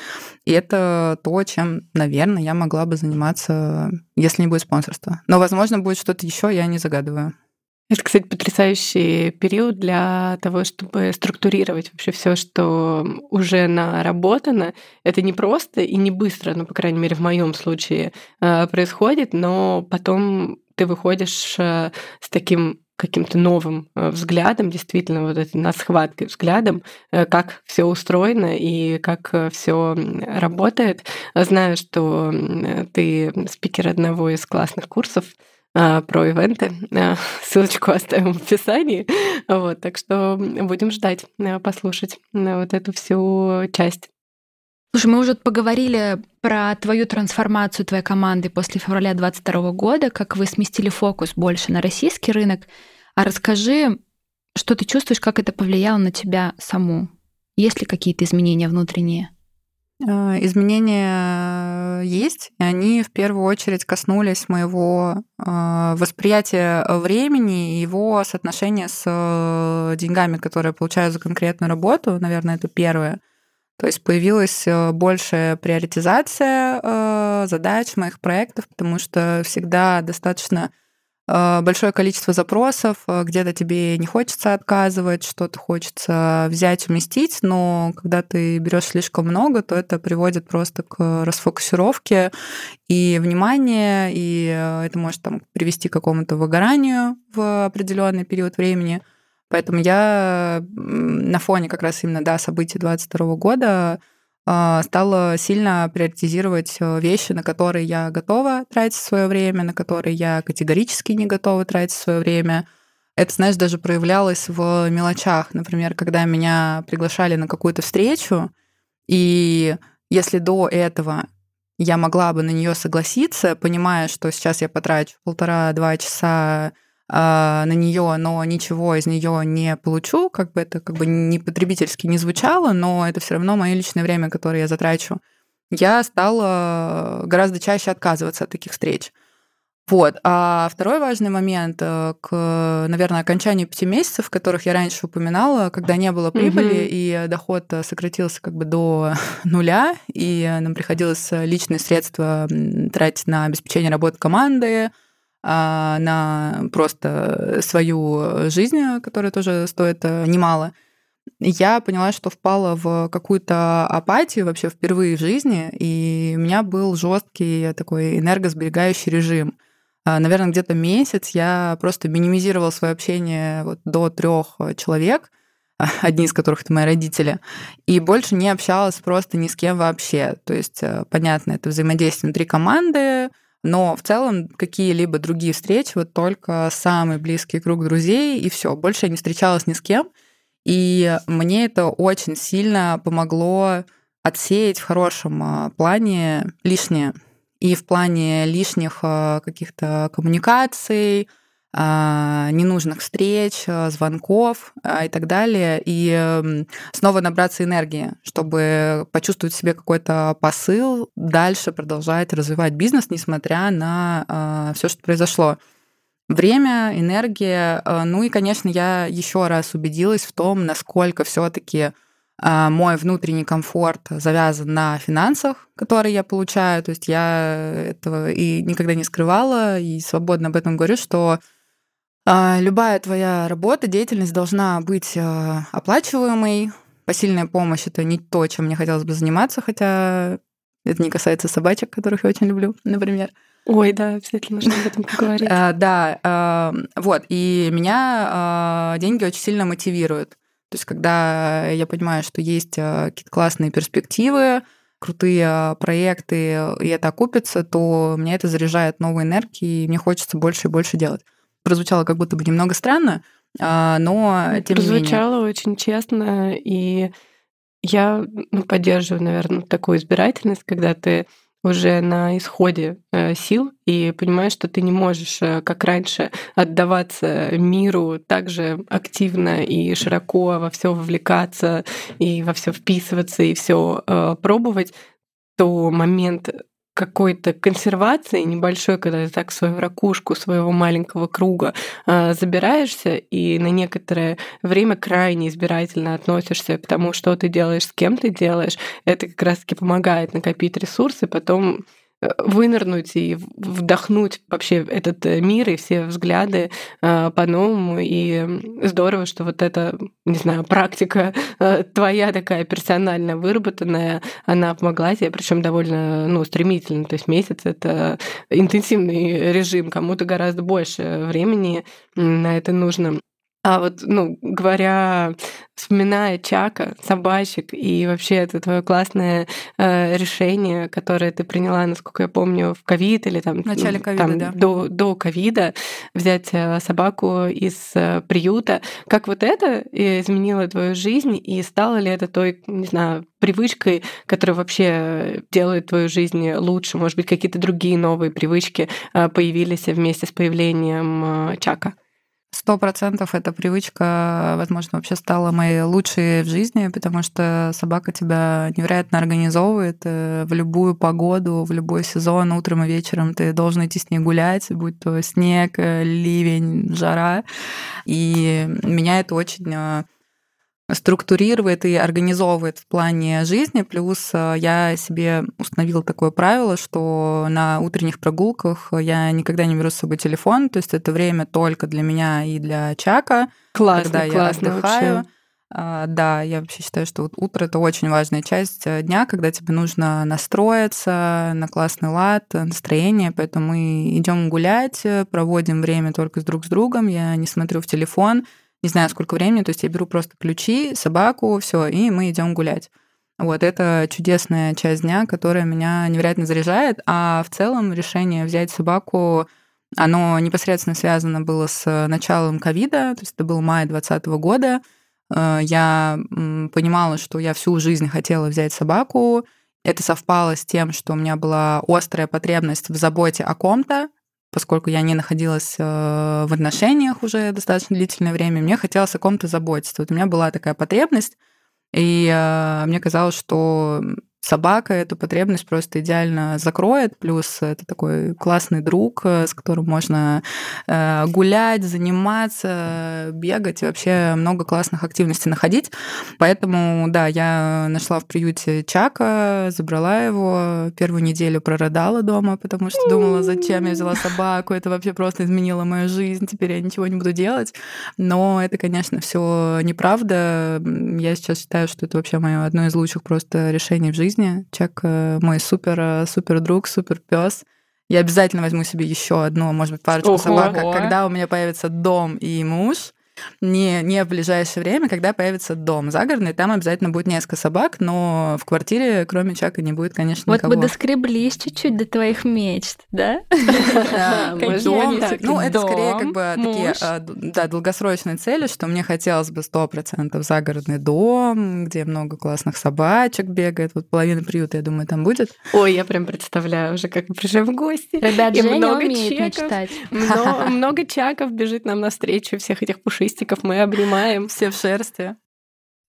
И это то, чем, наверное, я могла бы заниматься, если не будет спонсорства. Но, возможно, будет что-то еще, я не загадываю. Это, кстати, потрясающий период для того, чтобы структурировать вообще все, что уже наработано. Это не просто и не быстро, ну, по крайней мере, в моем случае э, происходит, но потом ты выходишь э, с таким каким-то новым э, взглядом, действительно, вот этой на схваткой взглядом, как все устроено и как все работает. Знаю, что ты спикер одного из классных курсов про ивенты. Ссылочку оставим в описании. Вот, так что будем ждать, послушать вот эту всю часть. Слушай, мы уже поговорили про твою трансформацию твоей команды после февраля 2022 года, как вы сместили фокус больше на российский рынок. А расскажи, что ты чувствуешь, как это повлияло на тебя саму? Есть ли какие-то изменения внутренние? А, изменения есть, и они в первую очередь коснулись моего а, восприятия времени и его соотношения с э, деньгами, которые я получаю за конкретную работу. Наверное, это первое. То есть появилась э, большая приоритизация э, задач моих проектов, потому что всегда достаточно э, большое количество запросов, где-то тебе не хочется отказывать, что-то хочется взять, уместить, но когда ты берешь слишком много, то это приводит просто к расфокусировке и внимания, и это может там, привести к какому-то выгоранию в определенный период времени. Поэтому я на фоне как раз именно да, событий 22 года стала сильно приоритизировать э, вещи, на которые я готова тратить свое время, на которые я категорически не готова тратить свое время. Это, знаешь, даже проявлялось в мелочах. Например, когда меня приглашали на какую-то встречу, и если до этого я могла бы на нее согласиться, понимая, что сейчас я потрачу полтора-два часа а, на нее, но ничего из нее не получу, как бы это как бы не потребительски не звучало, но это все равно мое личное время, которое я затрачу. Я стала гораздо чаще отказываться от таких встреч. Вот. А второй важный момент э, к, наверное, окончанию пяти месяцев, которых я раньше упоминала, когда не было прибыли, mm-hmm. и доход сократился как бы до нуля, и нам приходилось личные средства тратить на обеспечение работы команды, а, на просто свою жизнь, которая тоже стоит э, немало, я поняла, что впала в какую-то апатию вообще впервые в жизни, и у меня был жесткий такой энергосберегающий режим. А, наверное, где-то месяц я просто минимизировала свое общение вот до трех человек, одни из которых это мои родители, и больше не общалась просто ни с кем вообще. То есть, э, понятно, это взаимодействие внутри команды, но в целом какие-либо другие встречи, вот только самый близкий круг друзей, и все. Больше я не встречалась ни с кем. И мне это очень сильно помогло отсеять в хорошем а, плане лишнее. И в плане лишних а, каких-то коммуникаций, ненужных встреч, а, звонков а, и так далее, и снова набраться энергии, чтобы почувствовать в себе какой-то посыл, дальше продолжать развивать бизнес, несмотря на все, что произошло. Время, энергия. Ну и, конечно, я еще раз убедилась в том, насколько все-таки мой внутренний комфорт завязан на финансах, которые я получаю. То есть я этого и никогда не скрывала, и свободно об этом говорю, что а, любая твоя работа, деятельность должна быть а, оплачиваемой. Посильная помощь это не то, чем мне хотелось бы заниматься, хотя это не касается собачек, которых я очень люблю, например. Ой, да, обязательно нужно об этом поговорить. А, да, вот, и меня деньги очень сильно мотивируют. То есть, когда я понимаю, что есть какие-то классные перспективы, крутые проекты, и это окупится, то меня это заряжает новой энергией, и мне хочется больше и больше делать прозвучало как будто бы немного странно, а, но тем Прозвучало не менее. очень честно, и Я ну, поддерживаю, наверное, такую избирательность, когда ты уже на исходе э, сил и понимаешь, что ты не можешь, э, как раньше, отдаваться миру так же активно и широко во все вовлекаться и во все вписываться и все э, пробовать, то момент какой-то консервации небольшой, когда ты так свою ракушку своего маленького круга э, забираешься и на некоторое время крайне избирательно относишься к тому, что ты делаешь, с кем ты делаешь, это как раз-таки помогает накопить ресурсы, потом вынырнуть и вдохнуть вообще этот э, мир и все взгляды э, по-новому. И здорово, что вот эта, не знаю, практика э, твоя такая персональная, выработанная, она помогла тебе, причем довольно ну, стремительно. То есть месяц — это интенсивный режим, кому-то гораздо больше времени на это нужно. А вот, ну, говоря, вспоминая Чака, собачек и вообще это твое классное э, решение, которое ты приняла, насколько я помню, в ковид или там, в начале ковида, да. до до ковида взять э, собаку из э, приюта, как вот это изменило твою жизнь и стало ли это той, не знаю, привычкой, которая вообще делает твою жизнь лучше, может быть, какие-то другие новые привычки э, появились вместе с появлением Чака? Сто процентов эта привычка, возможно, вообще стала моей лучшей в жизни, потому что собака тебя невероятно организовывает э, в любую погоду, в любой сезон, утром и вечером ты должен идти с ней гулять, будь то снег, э, ливень, жара. И меня это очень э, структурирует и организовывает в плане жизни. Плюс э, я себе установила такое правило, что на утренних прогулках я никогда не беру с собой телефон, то есть это время только для меня и для Чака, классно, когда я классно отдыхаю. Вообще. А, да, я вообще считаю, что вот утро это очень важная часть э, дня, когда тебе нужно настроиться на классный лад, настроение, поэтому мы идем гулять, проводим время только с друг с другом, я не смотрю в телефон, не знаю, сколько времени, то есть я беру просто ключи, собаку, все, и мы идем гулять. Вот это чудесная часть дня, которая меня невероятно заряжает. А в целом решение взять собаку, оно непосредственно связано было с началом ковида, то есть это был май 2020 года. Э, я понимала, что я всю жизнь хотела взять собаку. Это совпало с тем, что у меня была острая потребность в заботе о ком-то, поскольку я не находилась э, в отношениях уже достаточно длительное время, мне хотелось о ком-то заботиться. Вот у меня была такая потребность, и э, мне казалось, что собака эту потребность просто идеально закроет. Плюс это такой классный друг, э, с которым можно э, гулять, заниматься, бегать и вообще много классных активностей находить. Поэтому, да, я нашла в приюте Чака, забрала его, первую неделю прорыдала дома, потому что думала, зачем я взяла собаку, это вообще просто изменило мою жизнь, теперь я ничего не буду делать. Но это, конечно, все неправда. Я сейчас считаю, что это вообще мое одно из лучших просто решений в жизни жизни. Чек э, мой супер, э, супер друг, супер пес. Я обязательно возьму себе еще одну, может быть, парочку собак, когда у меня появится дом и муж не, не в ближайшее время, когда появится дом загородный, там обязательно будет несколько собак, но в квартире, кроме Чака, не будет, конечно, вот никого. Вот бы доскреблись чуть-чуть до твоих мечт, да? Дом, ну, это скорее как бы такие, а, да, долгосрочные цели, что мне хотелось бы сто процентов загородный дом, где много классных собачек бегает, вот половина приюта, я думаю, там будет. Ой, я прям представляю уже, как мы в гости. Ребят, Женя умеет мечтать. Много чаков бежит нам навстречу, всех этих пушистых пушистиков мы обнимаем. Все в шерсти.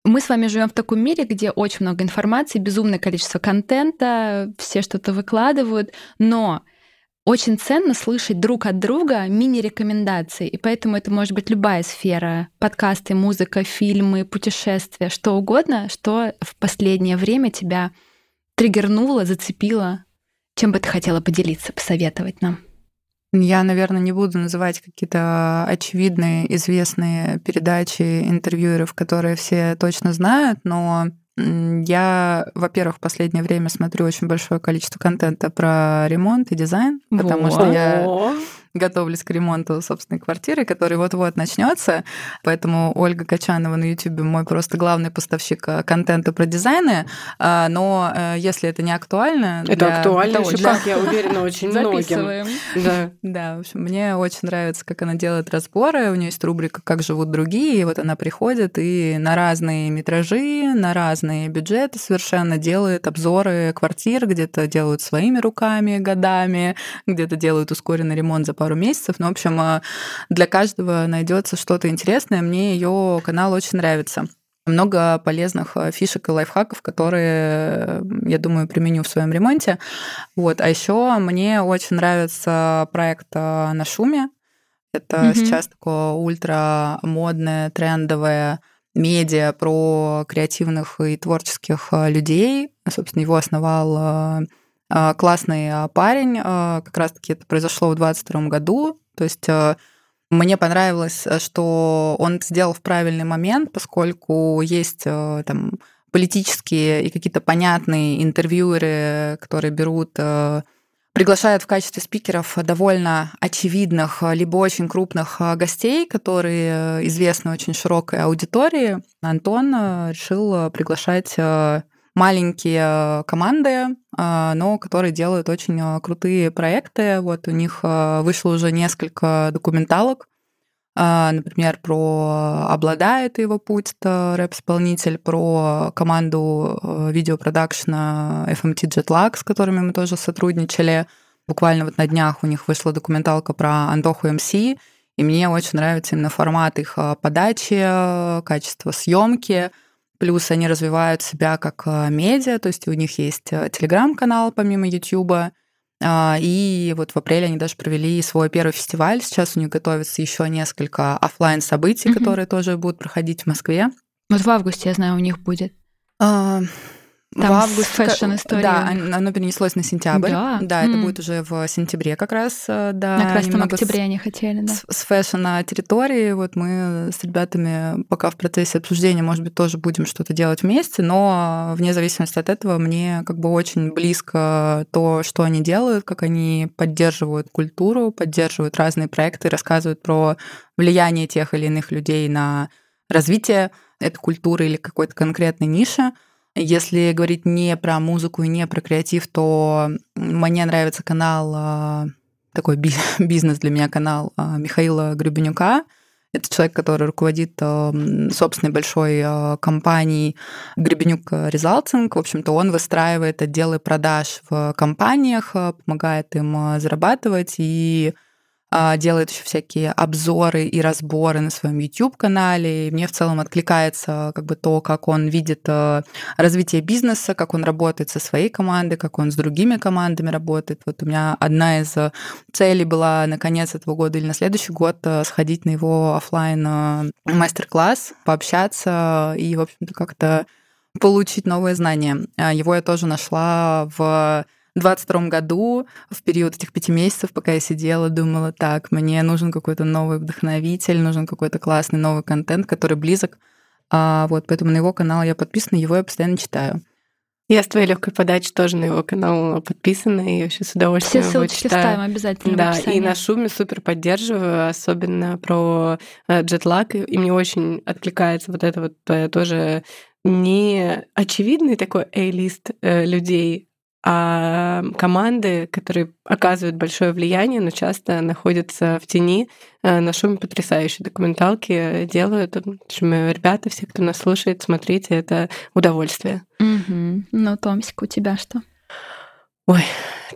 Мы с вами живем в таком мире, где очень много информации, безумное количество контента, все что-то выкладывают, но очень ценно слышать друг от друга мини-рекомендации, и поэтому это может быть любая сфера. Подкасты, музыка, фильмы, путешествия, что угодно, что в последнее время тебя триггернуло, зацепило. Чем бы ты хотела поделиться, посоветовать нам? Я, наверное, не буду называть какие-то очевидные, известные передачи интервьюеров, которые все точно знают, но я, во-первых, в последнее время смотрю очень большое количество контента про ремонт и дизайн, потому Во. что я готовлюсь к ремонту собственной квартиры, который вот-вот начнется. Поэтому Ольга Качанова на YouTube мой просто главный поставщик э, контента про дизайны. А, но э, если это не актуально... Это для... актуально еще для... как, я уверена, очень многим. Да. да, в общем, мне очень нравится, как она делает разборы. У нее есть рубрика «Как живут другие», и вот она приходит и на разные метражи, на разные бюджеты совершенно делает обзоры квартир, где-то делают своими руками годами, где-то делают ускоренный ремонт за пару месяцев. Ну, в общем, э, для каждого найдется что-то интересное. Мне ее канал очень нравится много полезных э, фишек и лайфхаков, которые, я думаю, применю в своем ремонте. Вот. А еще мне очень нравится проект э, на шуме. Это mm-hmm. сейчас такое ультра модное, трендовое медиа про креативных и творческих людей. Собственно, его основал классный парень. Как раз-таки это произошло в 2022 году. То есть мне понравилось, э, что он сделал в правильный момент, поскольку есть э, там политические и какие-то понятные интервьюеры, которые берут э, приглашают в качестве спикеров довольно очевидных, либо очень крупных гостей, которые известны очень широкой аудитории. Антон решил приглашать маленькие э, команды, э, но которые делают очень э, крутые проекты. Вот у них вышло уже несколько документалок, например, про «Облада» — это его путь, рэп-исполнитель, про команду видеопродакшна FMT Jetlag, с которыми мы тоже сотрудничали. Буквально вот на днях у них вышла документалка про Антоху МС, и мне очень нравится именно формат их подачи, качество съемки — Плюс они развивают себя как э, медиа, то есть у них есть э, телеграм-канал помимо Ютуба. И вот в апреле они даже провели свой первый фестиваль. Сейчас у них готовится еще несколько офлайн событий, mm-hmm. которые тоже будут проходить в Москве. Вот в августе, я знаю, у них будет. А, там в август fashion история. Да, оно перенеслось на сентябрь. Да, да это мм. будет уже в сентябре как раз. Э, да, как раз там октябре они хотели, да. С, с fashion территории. Вот мы с ребятами пока в процессе обсуждения, может быть, тоже будем что-то делать вместе, но вне зависимости от этого мне как бы очень близко то, что они делают, как они поддерживают культуру, поддерживают разные проекты, рассказывают про влияние тех или иных людей на развитие этой культуры или какой-то конкретной ниши. Если говорить не про музыку и не про креатив, то мне нравится канал, а, такой бизнес для меня канал а, Михаила Гребенюка. Это человек, который руководит а, собственной большой компанией Гребенюк Резалтинг. В общем-то, он выстраивает отделы продаж в компаниях, помогает им зарабатывать и а, делает еще всякие обзоры и разборы на своем YouTube-канале. И мне в целом откликается как бы то, как он видит э, развитие бизнеса, как он работает со своей командой, как он с другими командами работает. Вот у меня одна из э, целей была на конец этого года или на следующий год э, сходить на его офлайн мастер-класс, пообщаться и, в общем-то, как-то получить новые знания. А, его я тоже нашла в 22 году, в период этих пяти месяцев, пока я сидела, думала, так, мне нужен какой-то новый вдохновитель, нужен какой-то классный новый контент, который близок. А, вот, поэтому на его канал я подписана, его я постоянно читаю. Я с твоей легкой подачи тоже на его канал подписана, и вообще с удовольствием Все ссылочки читаю. ставим обязательно Да, и на шуме супер поддерживаю, особенно про э, джетлаг, и мне очень откликается вот это вот твоя тоже не очевидный такой A-лист э, людей, а команды, которые оказывают большое влияние, но часто находятся в тени, э, на шуме потрясающие документалки делают. В общем, ребята, все, кто нас слушает, смотрите, это удовольствие. Угу. Ну, Томсик, у тебя что? Ой,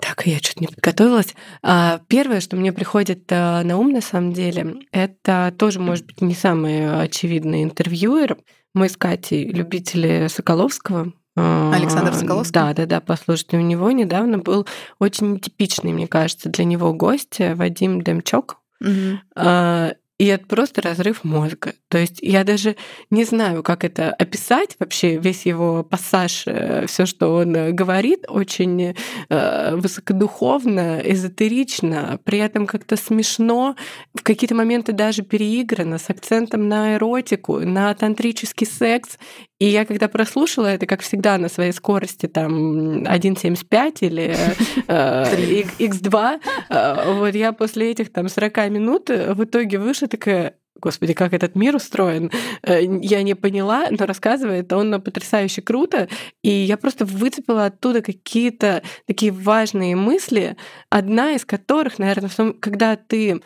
так, я что-то не подготовилась. А, первое, что мне приходит э, на ум, на самом деле, это тоже, может быть, не самый очевидный интервьюер. Мы с Катей любители Соколовского, Александр а, Соколовский? Да, да, да, послушайте, у него недавно был очень типичный, мне кажется, для него гость Вадим Демчок. Угу. И это просто разрыв мозга. То есть я даже не знаю, как это описать вообще весь его пассаж, э, все, что он э, говорит, очень э, высокодуховно, эзотерично, при этом как-то смешно, в какие-то моменты даже переиграно, с акцентом на эротику, на тантрический секс. И я когда прослушала это, как всегда, на своей скорости, там, 1.75 или э, x2, э, вот я после этих там 40 минут в итоге вышла такая, Господи, как этот мир устроен, э, я не поняла, но рассказывает он потрясающе круто, и я просто выцепила оттуда какие-то такие важные мысли, одна из которых, наверное, в том, когда ты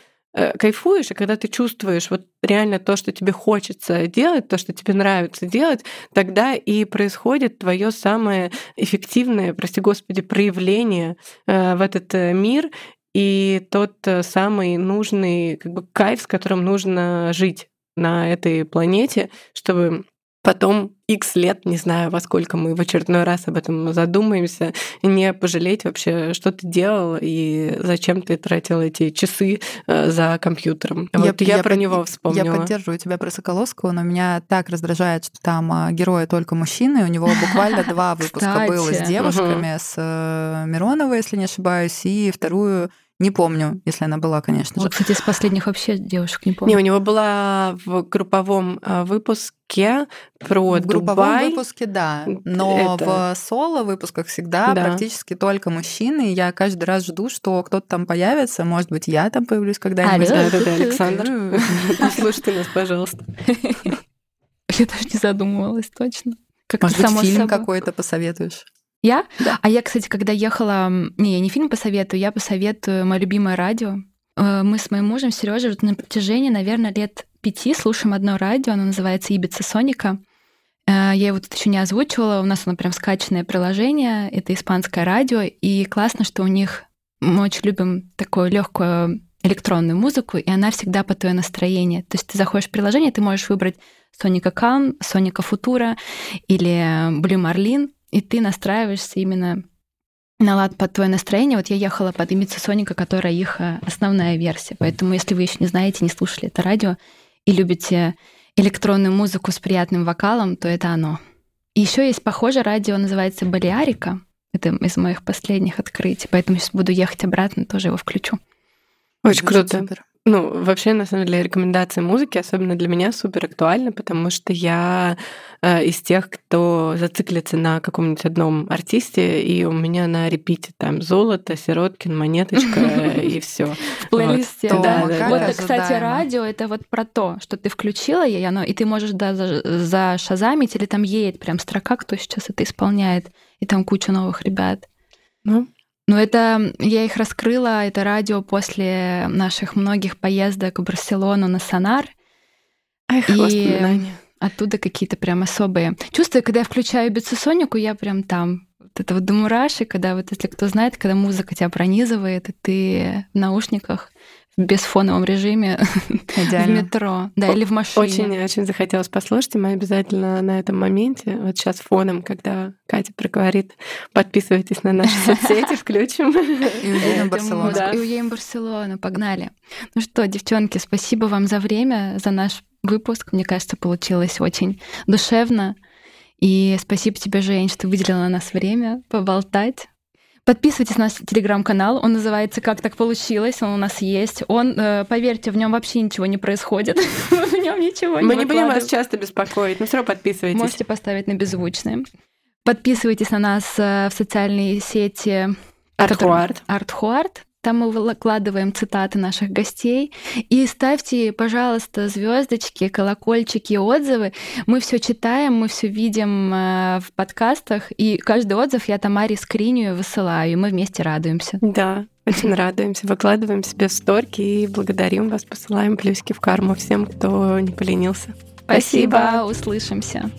кайфуешь, и когда ты чувствуешь вот реально то, что тебе хочется делать, то, что тебе нравится делать, тогда и происходит твое самое эффективное, прости господи, проявление э, в этот мир, и тот э, самый нужный как бы кайф, с которым нужно жить на этой планете, чтобы потом X лет, не знаю, во сколько мы в очередной раз об этом задумаемся, не пожалеть вообще, что ты делал и зачем ты тратил эти часы э, за компьютером. Я, вот я, я про под, него вспомнила. Я поддерживаю тебя про Соколовского, но меня так раздражает, что там а, герои только мужчины. У него буквально два выпуска было с девушками, с э, Мироновой, если не ошибаюсь, и вторую не помню, если она была, конечно же. Вот, кстати, из последних вообще девушек не помню. Не, у него была в групповом а, выпуске про В групповом Дубай. выпуске, да. Но Это... в соло-выпусках всегда да. практически только мужчины. Я каждый раз жду, что кто-то там появится. Может быть, я там появлюсь когда-нибудь. А, да, да, Александр. Слушайте нас, пожалуйста. Я даже не задумывалась, точно. Как Может быть, фильм какой-то посоветуешь? Я? Да. А я, кстати, когда ехала... Не, я не фильм посоветую, я посоветую мое любимое радио. Э, мы с моим мужем Сережей на протяжении, наверное, лет пяти слушаем одно радио, оно называется «Ибица Соника». Э, я его тут еще не озвучивала, у нас оно прям скачанное приложение, это испанское радио, и классно, что у них мы очень любим такую легкую электронную музыку, и она всегда по твое настроение. То есть ты заходишь в приложение, ты можешь выбрать Соника Calm, Соника Futura или Blue Marlin, и ты настраиваешься именно на лад под твое настроение. Вот я ехала под Имица Соника, которая их э, основная версия. Поэтому, если вы еще не знаете, не слушали это радио и любите электронную музыку с приятным вокалом, то это оно. Еще есть похожее радио, называется Балиарика. Это из моих последних открытий. Поэтому сейчас буду ехать обратно, тоже его включу. Очень круто. Супер. Ну, вообще, на самом деле, рекомендации музыки, особенно для меня, супер актуальны, потому что я э, из тех, кто зациклится на каком-нибудь одном артисте, и у меня на репите там золото, Сироткин, монеточка и все. В плейлисте. Да, Вот, кстати, радио это вот про то, что ты включила и оно, и ты можешь да, за шазамить, или там едет прям строка, кто сейчас это исполняет, и там куча новых ребят. Ну, но это я их раскрыла, это радио после наших многих поездок в Барселону на Сонар. Эх, и оттуда какие-то прям особые чувства. Когда я включаю бицесонику, я прям там. Вот это вот до мурашек, когда вот, если кто знает, когда музыка тебя пронизывает, и ты в наушниках бесфоновом режиме Идеально. в метро, да, или в машине. Очень-очень захотелось послушать, и мы обязательно на этом моменте, вот сейчас фоном, когда Катя проговорит, подписывайтесь на наши соцсети, включим. И уедем в Барселону. И уедем в Барселону, погнали. Ну что, девчонки, спасибо вам за время, за наш выпуск. Мне кажется, получилось очень душевно. И спасибо тебе, Жень, что выделила на нас время поболтать. Подписывайтесь на наш телеграм-канал, он называется «Как так получилось», он у нас есть. Он, э, поверьте, в нем вообще ничего не происходит. В нем ничего не Мы не будем вас часто беспокоить, но все равно подписывайтесь. Можете поставить на беззвучные. Подписывайтесь на нас э, в социальные сети Артхуарт. Артхуарт. Там мы выкладываем цитаты наших гостей. И ставьте, пожалуйста, звездочки, колокольчики, отзывы. Мы все читаем, мы все видим э, в подкастах. И каждый отзыв я Тамаре скриню и высылаю, и мы вместе радуемся. Да, очень радуемся. Выкладываем себе в сторки и благодарим вас, посылаем плюсики в карму всем, кто не поленился. Спасибо, Спасибо. услышимся.